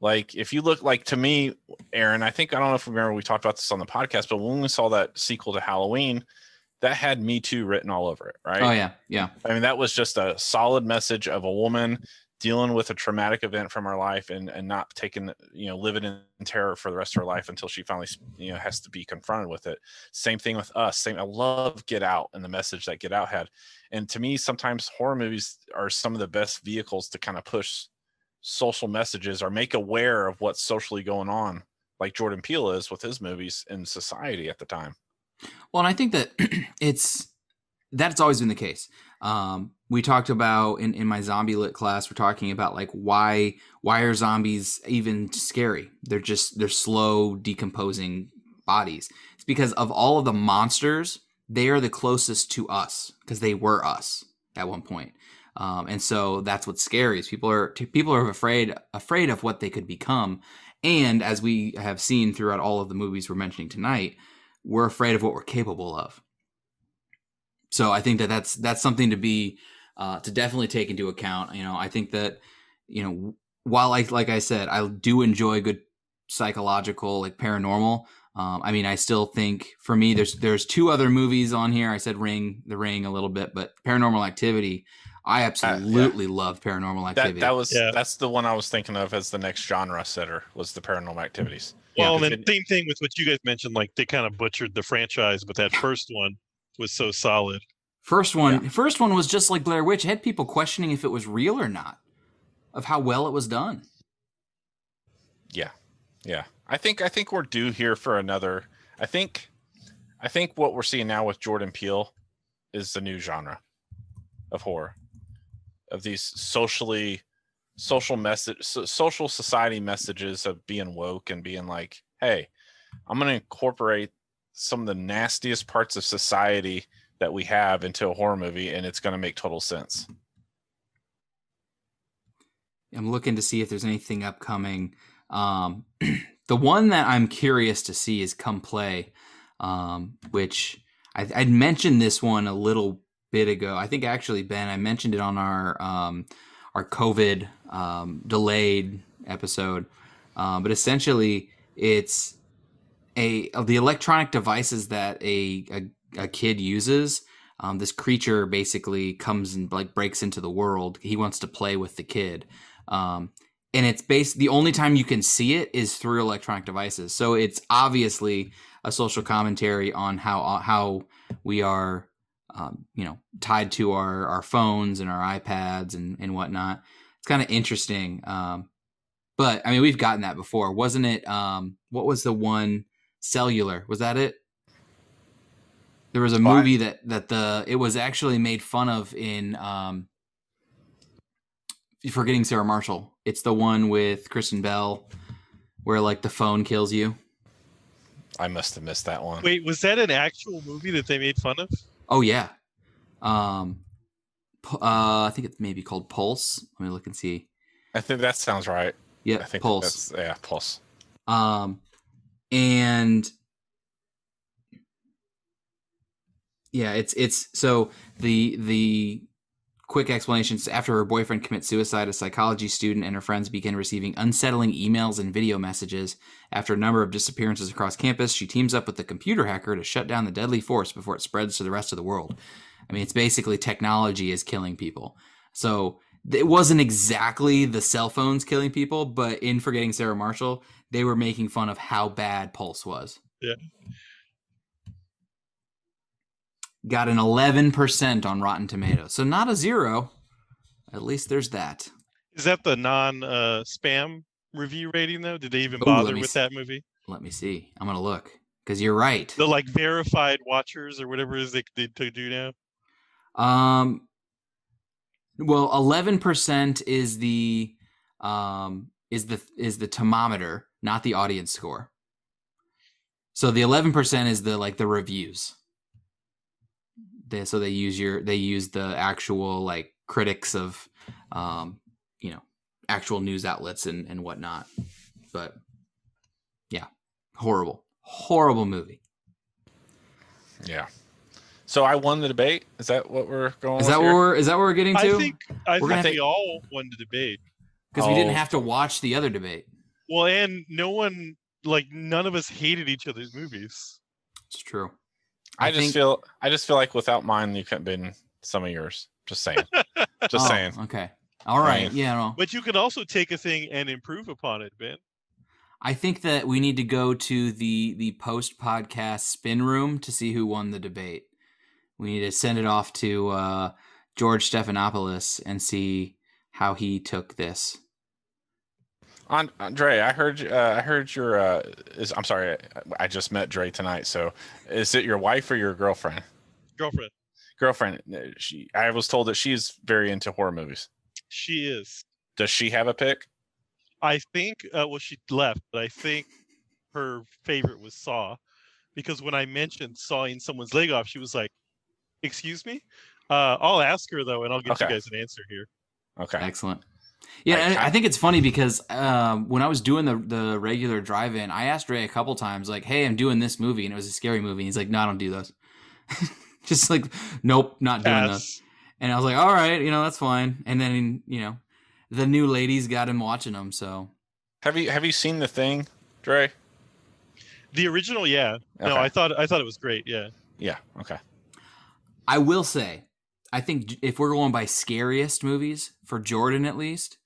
Like, if you look, like to me, Aaron, I think I don't know if you remember we talked about this on the podcast, but when we saw that sequel to Halloween, that had Me Too written all over it, right? Oh, yeah. Yeah. I mean, that was just a solid message of a woman dealing with a traumatic event from her life and and not taking you know living in terror for the rest of her life until she finally you know has to be confronted with it. Same thing with us same i love get out and the message that get out had. And to me sometimes horror movies are some of the best vehicles to kind of push social messages or make aware of what's socially going on like jordan peele is with his movies in society at the time. Well, and I think that [CLEARS THROAT] it's that's always been the case. Um, we talked about in, in my zombie lit class, we're talking about like why why are zombies even scary? They're just they're slow decomposing bodies. It's because of all of the monsters, they are the closest to us because they were us at one point. Um, and so that's what's scary is people are people are afraid afraid of what they could become. And as we have seen throughout all of the movies we're mentioning tonight, we're afraid of what we're capable of. So I think that that's that's something to be uh, to definitely take into account. You know, I think that you know while I like I said, I do enjoy good psychological like paranormal. Um, I mean, I still think for me, there's there's two other movies on here. I said Ring, The Ring, a little bit, but Paranormal Activity. I absolutely uh, yeah. loved Paranormal Activity. That, that was yeah. that's the one I was thinking of as the next genre setter was the Paranormal Activities. Well, yeah, and then it, same thing with what you guys mentioned. Like they kind of butchered the franchise, with that [LAUGHS] first one was so solid. First one, yeah. first one was just like Blair Witch. It had people questioning if it was real or not, of how well it was done. Yeah, yeah. I think I think we're due here for another. I think, I think what we're seeing now with Jordan Peele is the new genre of horror, of these socially, social message, social society messages of being woke and being like, hey, I'm going to incorporate some of the nastiest parts of society that we have into a horror movie and it's going to make total sense. I'm looking to see if there's anything upcoming. Um, [CLEARS THROAT] the one that I'm curious to see is Come Play, um, which I, would mentioned this one a little bit ago. I think actually, Ben, I mentioned it on our um, our COVID um, delayed episode. Um, but essentially, it's a of the electronic devices that a, a a kid uses. Um, this creature basically comes and like breaks into the world. He wants to play with the kid, um, and it's based. The only time you can see it is through electronic devices. So it's obviously a social commentary on how uh, how we are, um, you know, tied to our our phones and our iPads and and whatnot. It's kind of interesting. Um, but I mean, we've gotten that before, wasn't it? Um, what was the one cellular? Was that it? There was a movie that that the it was actually made fun of in um forgetting Sarah Marshall. It's the one with Kristen Bell where like the phone kills you. I must have missed that one. Wait, was that an actual movie that they made fun of? Oh yeah. Um uh I think it's maybe called Pulse. Let me look and see. I think that sounds right. Yeah, I think Pulse. yeah, Pulse. Um and yeah, it's it's so the the quick explanations after her boyfriend commits suicide a psychology student and her friends begin receiving unsettling emails and video messages. After a number of disappearances across campus she teams up with the computer hacker to shut down the deadly force before it spreads to the rest of the world. I mean it's basically technology is killing people. So it wasn't exactly the cell phones killing people but in forgetting sarah marshall they were making fun of how bad pulse was yeah got an 11% on Rotten Tomatoes. So not a zero. At least there's that. Is that the non uh, spam review rating though? Did they even Ooh, bother with see. that movie? Let me see. I'm gonna look because you're right. The like verified watchers or whatever it is they, they to do now. Um. Well, 11% is the um is the is the thermometer, not the audience score. So the 11% is the like the reviews. They, so they use your they use the actual like critics of um you know actual news outlets and and whatnot. But yeah. Horrible. Horrible movie. Yeah so I won the debate. Is that what we're going? Is that here? what we're? Is that what we're getting to? I think I we're think we all won the debate because oh. we didn't oh. have to watch the other debate. Well, and no one like none of us hated each other's movies. It's true. I, I just think... feel I just feel like without mine, you couldn't been some of yours. Just saying. [LAUGHS] just oh, saying. Okay. All right. Yeah. No. But you could also take a thing and improve upon it, Ben. I think that we need to go to the the post podcast spin room to see who won the debate. We need to send it off to uh, George Stephanopoulos and see how he took this. Andre, I heard uh, I heard your uh, is I'm sorry, I just met Dre tonight. So, is it your wife or your girlfriend? Girlfriend. Girlfriend. She. I was told that she's very into horror movies. She is. Does she have a pick? I think. Uh, well, she left, but I think her favorite was Saw, because when I mentioned sawing someone's leg off, she was like, "Excuse me." Uh, I'll ask her though, and I'll get Okay. you guys an answer here. Okay. Excellent. Yeah, Like, and how- I think it's funny because um, when I was doing the the regular drive-in, I asked Ray a couple times, like, "Hey, I'm doing this movie," and it was a scary movie. And he's like, "No, I don't do those." [LAUGHS] Just like, nope, not doing those. And I was like, "All right, you know, that's fine." And then you know, the new ladies got him watching them. So Have you have you seen the thing, Dre? The original, yeah. No, I thought I thought it was great. Yeah. Yeah. Okay. I will say, I think if we're going by scariest movies for Jordan at least,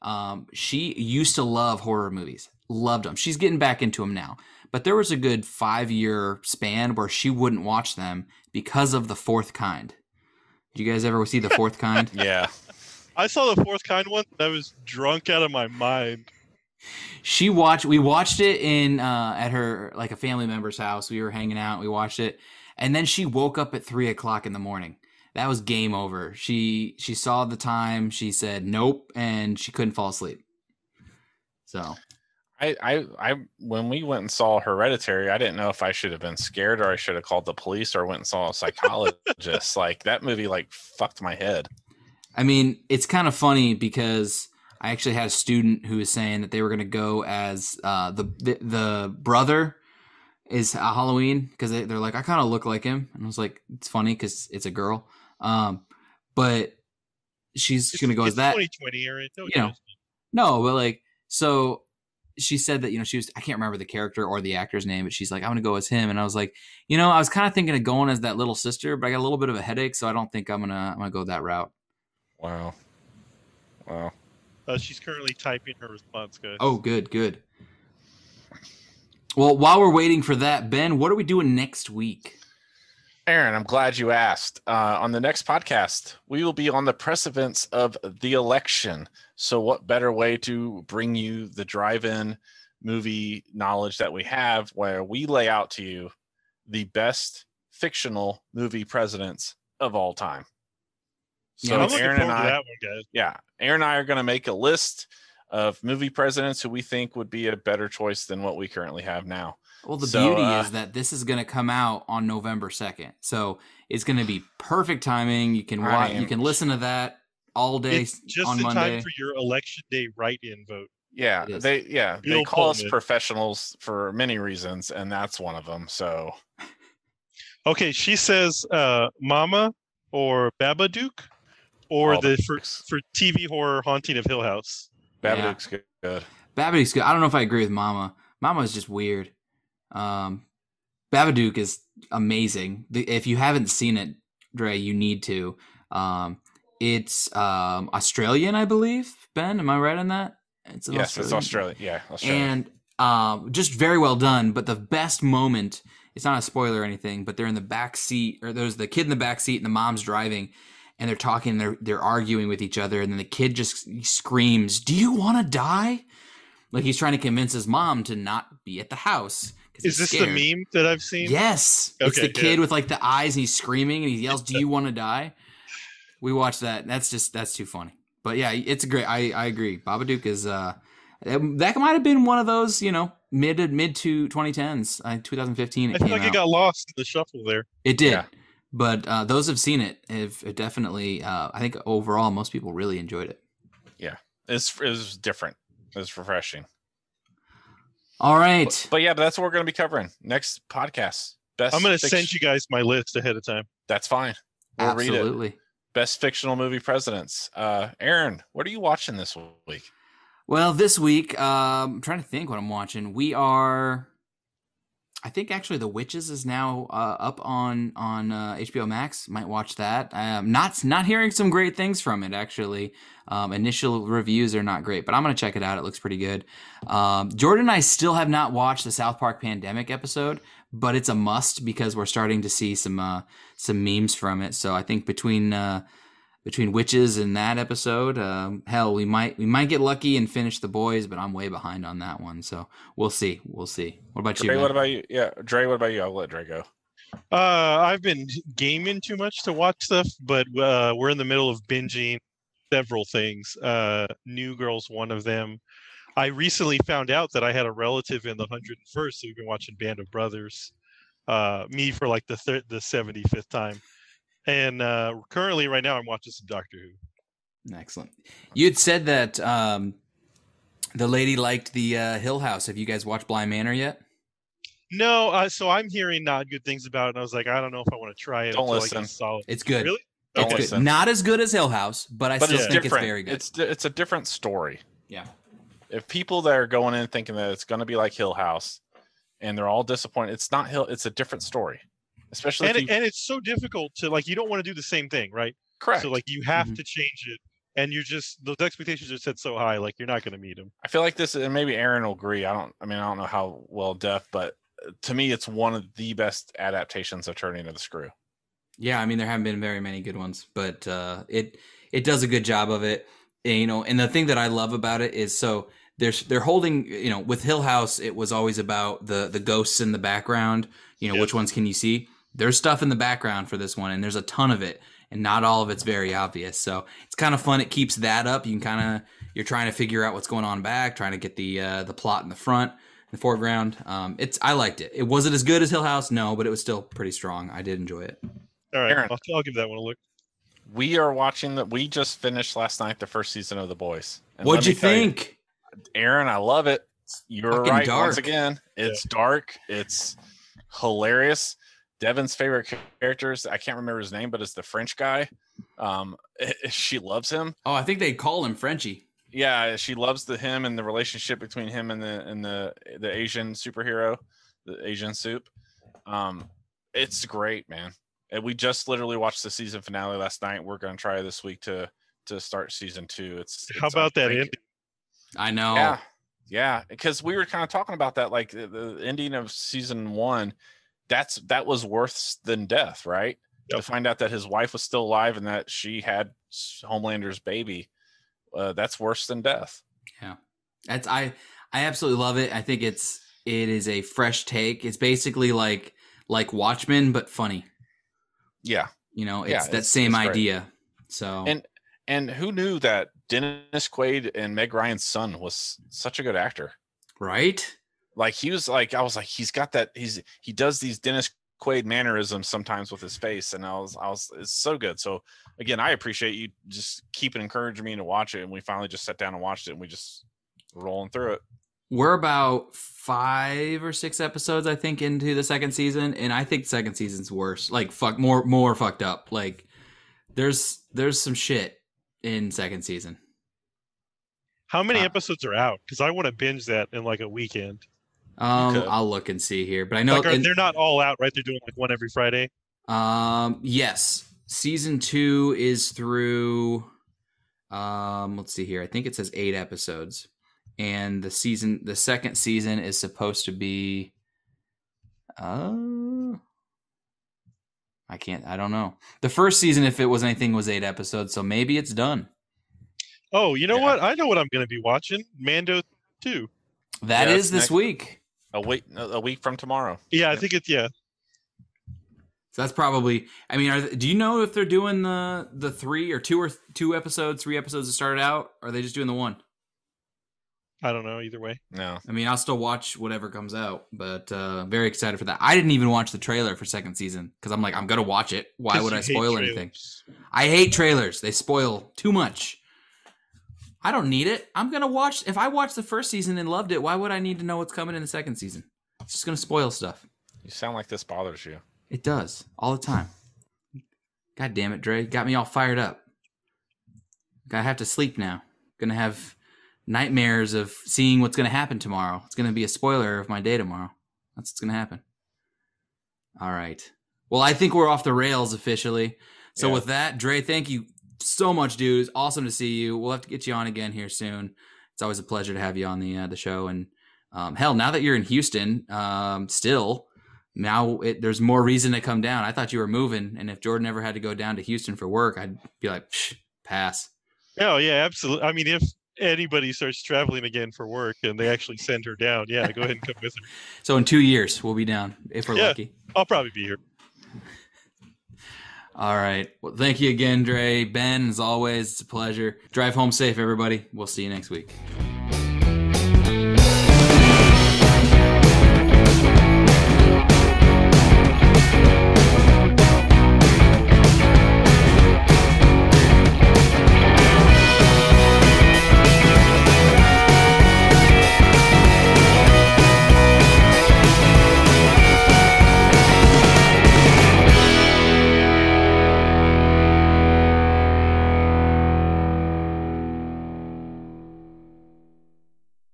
um, she used to love horror movies, loved them. She's getting back into them now, but there was a good five year span where she wouldn't watch them because of the fourth kind. Did you guys ever see the fourth [LAUGHS] kind? Yeah. I saw the fourth kind one. and I was drunk out of my mind. she watched we watched it in uh at her like a family member's house we were hanging out we watched it and then she woke up at three o'clock in the morning. That was game over. She she saw the time. She said nope and she couldn't fall asleep. So. I, I, I, when we went and saw Hereditary, I didn't know if I should have been scared or I should have called the police or went and saw a psychologist. [LAUGHS] like that movie, like fucked my head. i mean it's kind of funny because i actually had a student who was saying that they were going to go as uh the the, the brother is uh, halloween because they, they're like i kind of look like him and i was like it's funny because it's a girl um but she's It's, gonna go as that 2020, Aaron. No You know. no but like so she said that you know she was i can't remember the character or the actor's name but she's like i'm gonna go as him and i was like you know i was kind of thinking of going as that little sister but i got a little bit of a headache so i don't think i'm gonna i'm gonna go that route Wow. Wow. Uh, she's currently typing her response, guys. oh good good well while we're waiting for that ben what are we doing next week Aaron, I'm glad you asked. Uh, on the next podcast, we will be on the press events of the election. So, what better way to bring you the drive in movie knowledge that we have, where we lay out to you the best fictional movie presidents of all time? So, I'm Aaron and I, that one, guys. yeah, Aaron and I are going to make a list of movie presidents who we think would be a better choice than what we currently have now. Well, the So, beauty uh, is that this is going to come out on November second, so it's going to be perfect timing. You can I watch, you can listen to that all day It's just on in Monday. time for your election day write-in vote. Yeah, they yeah they Bill call us professionals for many reasons, and that's one of them. So [LAUGHS] Okay, she says uh, Mama or Babadook or All the the for, for TV horror Haunting of Hill House. Yeah. Babadook's good. good. Babadook's good. I don't know if I agree with Mama. Mama is just weird. Um, Babadook is amazing. If you haven't seen it, Dre, you need to. Um, it's um, Australian, I believe. Ben, am I right on that? It's Yes, it's Australia. Yeah, Australia. and um, just very well done. But the best moment, it's not a spoiler or anything, but they're in the back seat, or there's the kid in the back seat, and the mom's driving, and they're talking, they're they're arguing with each other, and then the kid just screams, "Do you want to die?" Like he's trying to convince his mom to not be at the house. Is this scared. the meme that I've seen? Yes, it's Okay, the kid good. with like the eyes, and he's screaming, and he yells, "Do you want to die?" We watch that. That's just that's too funny. But yeah, it's a great. I I agree. Babadook is uh that might have been one of those you know mid mid to 2010s. Uh, 2015. It I feel came like it got lost in the shuffle there. It did. Yeah. But uh, those have seen it have have definitely. Uh, I think overall, most people really enjoyed it. Yeah, it's it was different. It's refreshing. All right. But, but yeah, but that's what we're going to be covering next podcast. Best. I'm going to fic- send you guys my list ahead of time. That's fine. We'll read it. Absolutely. Best fictional movie presidents. Uh, Aaron, what are you watching this week? Well, this week, um, I'm trying to think what I'm watching. We are, I think actually, The Witches is now uh, up on on uh, HBO Max. Might watch that. Um, not not hearing some great things from it actually. Um, initial reviews are not great, but I'm gonna check it out. It looks pretty good. Um, Jordan and I still have not watched the South Park Pandemic episode, but it's a must because we're starting to see some uh, some memes from it. So I think between uh, between witches and that episode, um, hell, we might we might get lucky and finish the boys, but I'm way behind on that one. So we'll see. We'll see. What about you? Dre, what about you? Yeah, Dre, what about you? I'll let Dre go. Uh, I've been gaming too much to watch stuff, but uh, we're in the middle of binging several things. Uh, New Girl's one of them. I recently found out that I had a relative in the 101st, so we've been watching Band of Brothers. Uh, me for like the thir- the 75th time. And uh, currently, right now, I'm watching some Doctor Who. Excellent. You had said that um, the lady liked the uh, Hill House. Have you guys watched Bly Manor yet? No, uh, so I'm hearing not good things about it, and I was like, I don't know if I want to try it. Don't until I listen. get solid. It's good. Really? Don't It's Okay. good. listen. Not as good as Hill House, but I but still it's think different. it's very good. It's it's a different story. yeah. If people that are going in thinking that it's going to be like Hill House, and they're all disappointed, it's not Hill. It's a different story. Especially And if you, and it's so difficult to like. You don't want to do the same thing, right? correct. So like you have Mhm. to change it, and you're just those expectations are set so high, like you're not going to meet them. I feel like this, and maybe Aaron will agree. I don't. I mean, I don't know how well Def, but uh, to me, it's one of the best adaptations of Turning of the Screw. Yeah, I mean there haven't been very many good ones, but uh, it it does a good job of it. And, you know, and the thing that I love about it is so there's they're holding you know with Hill House it was always about the the ghosts in the background. You know, Yeah. which ones can you see? There's stuff in the background for this one, and there's a ton of it, and not all of it's very obvious. So it's kind of fun. It keeps that up. You can kind of you're trying to figure out what's going on back, trying to get the uh, the plot in the front, in the foreground. Um, it's I liked it. It was it as good as Hill House? No, but it was still pretty strong. I did enjoy it. All right, Aaron. I'll, I'll give that one a look. We are watching that. We just finished last night the first season of The Boys. And What'd you me tell think? Aaron? I love it. You're Fucking right dark. once again. It's dark. It's hilarious. Devin's favorite characters. I can't remember his name, but it's the French guy. Um, [LAUGHS] she loves him. Oh, I think they call him Frenchie. yeah she loves the him and the relationship between him and the and the the asian superhero the asian soup um it's great man and we just literally watched the season finale last night we're going to try this week to to start season two it's, How it's, I about that ending? I know. yeah yeah because we were kind of talking about that like the, the ending of season one that's that was worse than death right to find out that his wife was still alive and that she had homelander's baby uh, that's worse than death Yeah, That's I I absolutely love it. I think it's it is a fresh take. It's basically like like Watchmen but funny. yeah You know, it's Yeah, that it's- same it's great. idea. So And and who knew that Dennis Quaid and Meg Ryan's son was such a good actor? right? Like he was like I was like he's got that he's he does these Dennis Quaid mannerisms sometimes with his face and I was I was it's so good. So again, I appreciate you just keeping encouraging me to watch it and we finally just sat down and watched it and we just rolling through it. We're about five or six episodes, I think, into the second season, and I think the second season's worse. Like fuck more more fucked up. Like there's there's some shit in second season. How many Uh, episodes are out? Because I want to binge that in like a weekend. Um, could. I'll look and see here, but I know like, are, in- they're not all out, right? They're doing like one every Friday. Um, yes. Season two is through. Um, let's see here. I think it says eight episodes, and the season, the second season is supposed to be. Uh, I can't. I don't know. The first season, if it was anything, was eight episodes, so maybe it's done. Oh, you know Yeah. what? I know what I'm going to be watching. Mando two. That Yeah, is this next- week. A week a week from tomorrow. Yeah, I think it's yeah. So that's probably. I mean, are, do you know if they're doing the the three or two or two episodes, three episodes to start it out? Or are they just doing the one? I don't know either way. No. I mean, I'll still watch whatever comes out, but uh very excited for that. I didn't even watch the trailer for second season because I'm like, I'm gonna watch it. Why [LAUGHS] would I spoil anything? I hate trailers. They spoil too much. I don't need it. I'm gonna watch. If I watched the first season and loved it, why would I need to know what's coming in the second season? It's just gonna spoil stuff. You sound like this bothers you. It does all the time. God damn it, Dre! Got me all fired up. Gotta have to sleep now. Gonna have nightmares of seeing what's gonna happen tomorrow. It's gonna be a spoiler of my day tomorrow. That's what's gonna happen. All right. Well, I think we're off the rails officially. So Yeah. with that, Dre, thank you so much, dude. It's awesome to see you. We'll have to get you on again here soon. It's always a pleasure to have you on the uh, the show. And um, hell, now that you're in Houston, um, still now it, there's more reason to come down. I thought you were moving, and if Jordan ever had to go down to Houston for work, I'd be like, pass. Oh yeah, absolutely. I mean, if anybody starts traveling again for work and they actually send her down, yeah, go ahead and come with her. [LAUGHS] So in two years, we'll be down if we're Yeah. lucky. I'll probably be here. All right. Well, thank you again, Dre. Ben, as always, it's a pleasure. Drive home safe, everybody. We'll see you next week.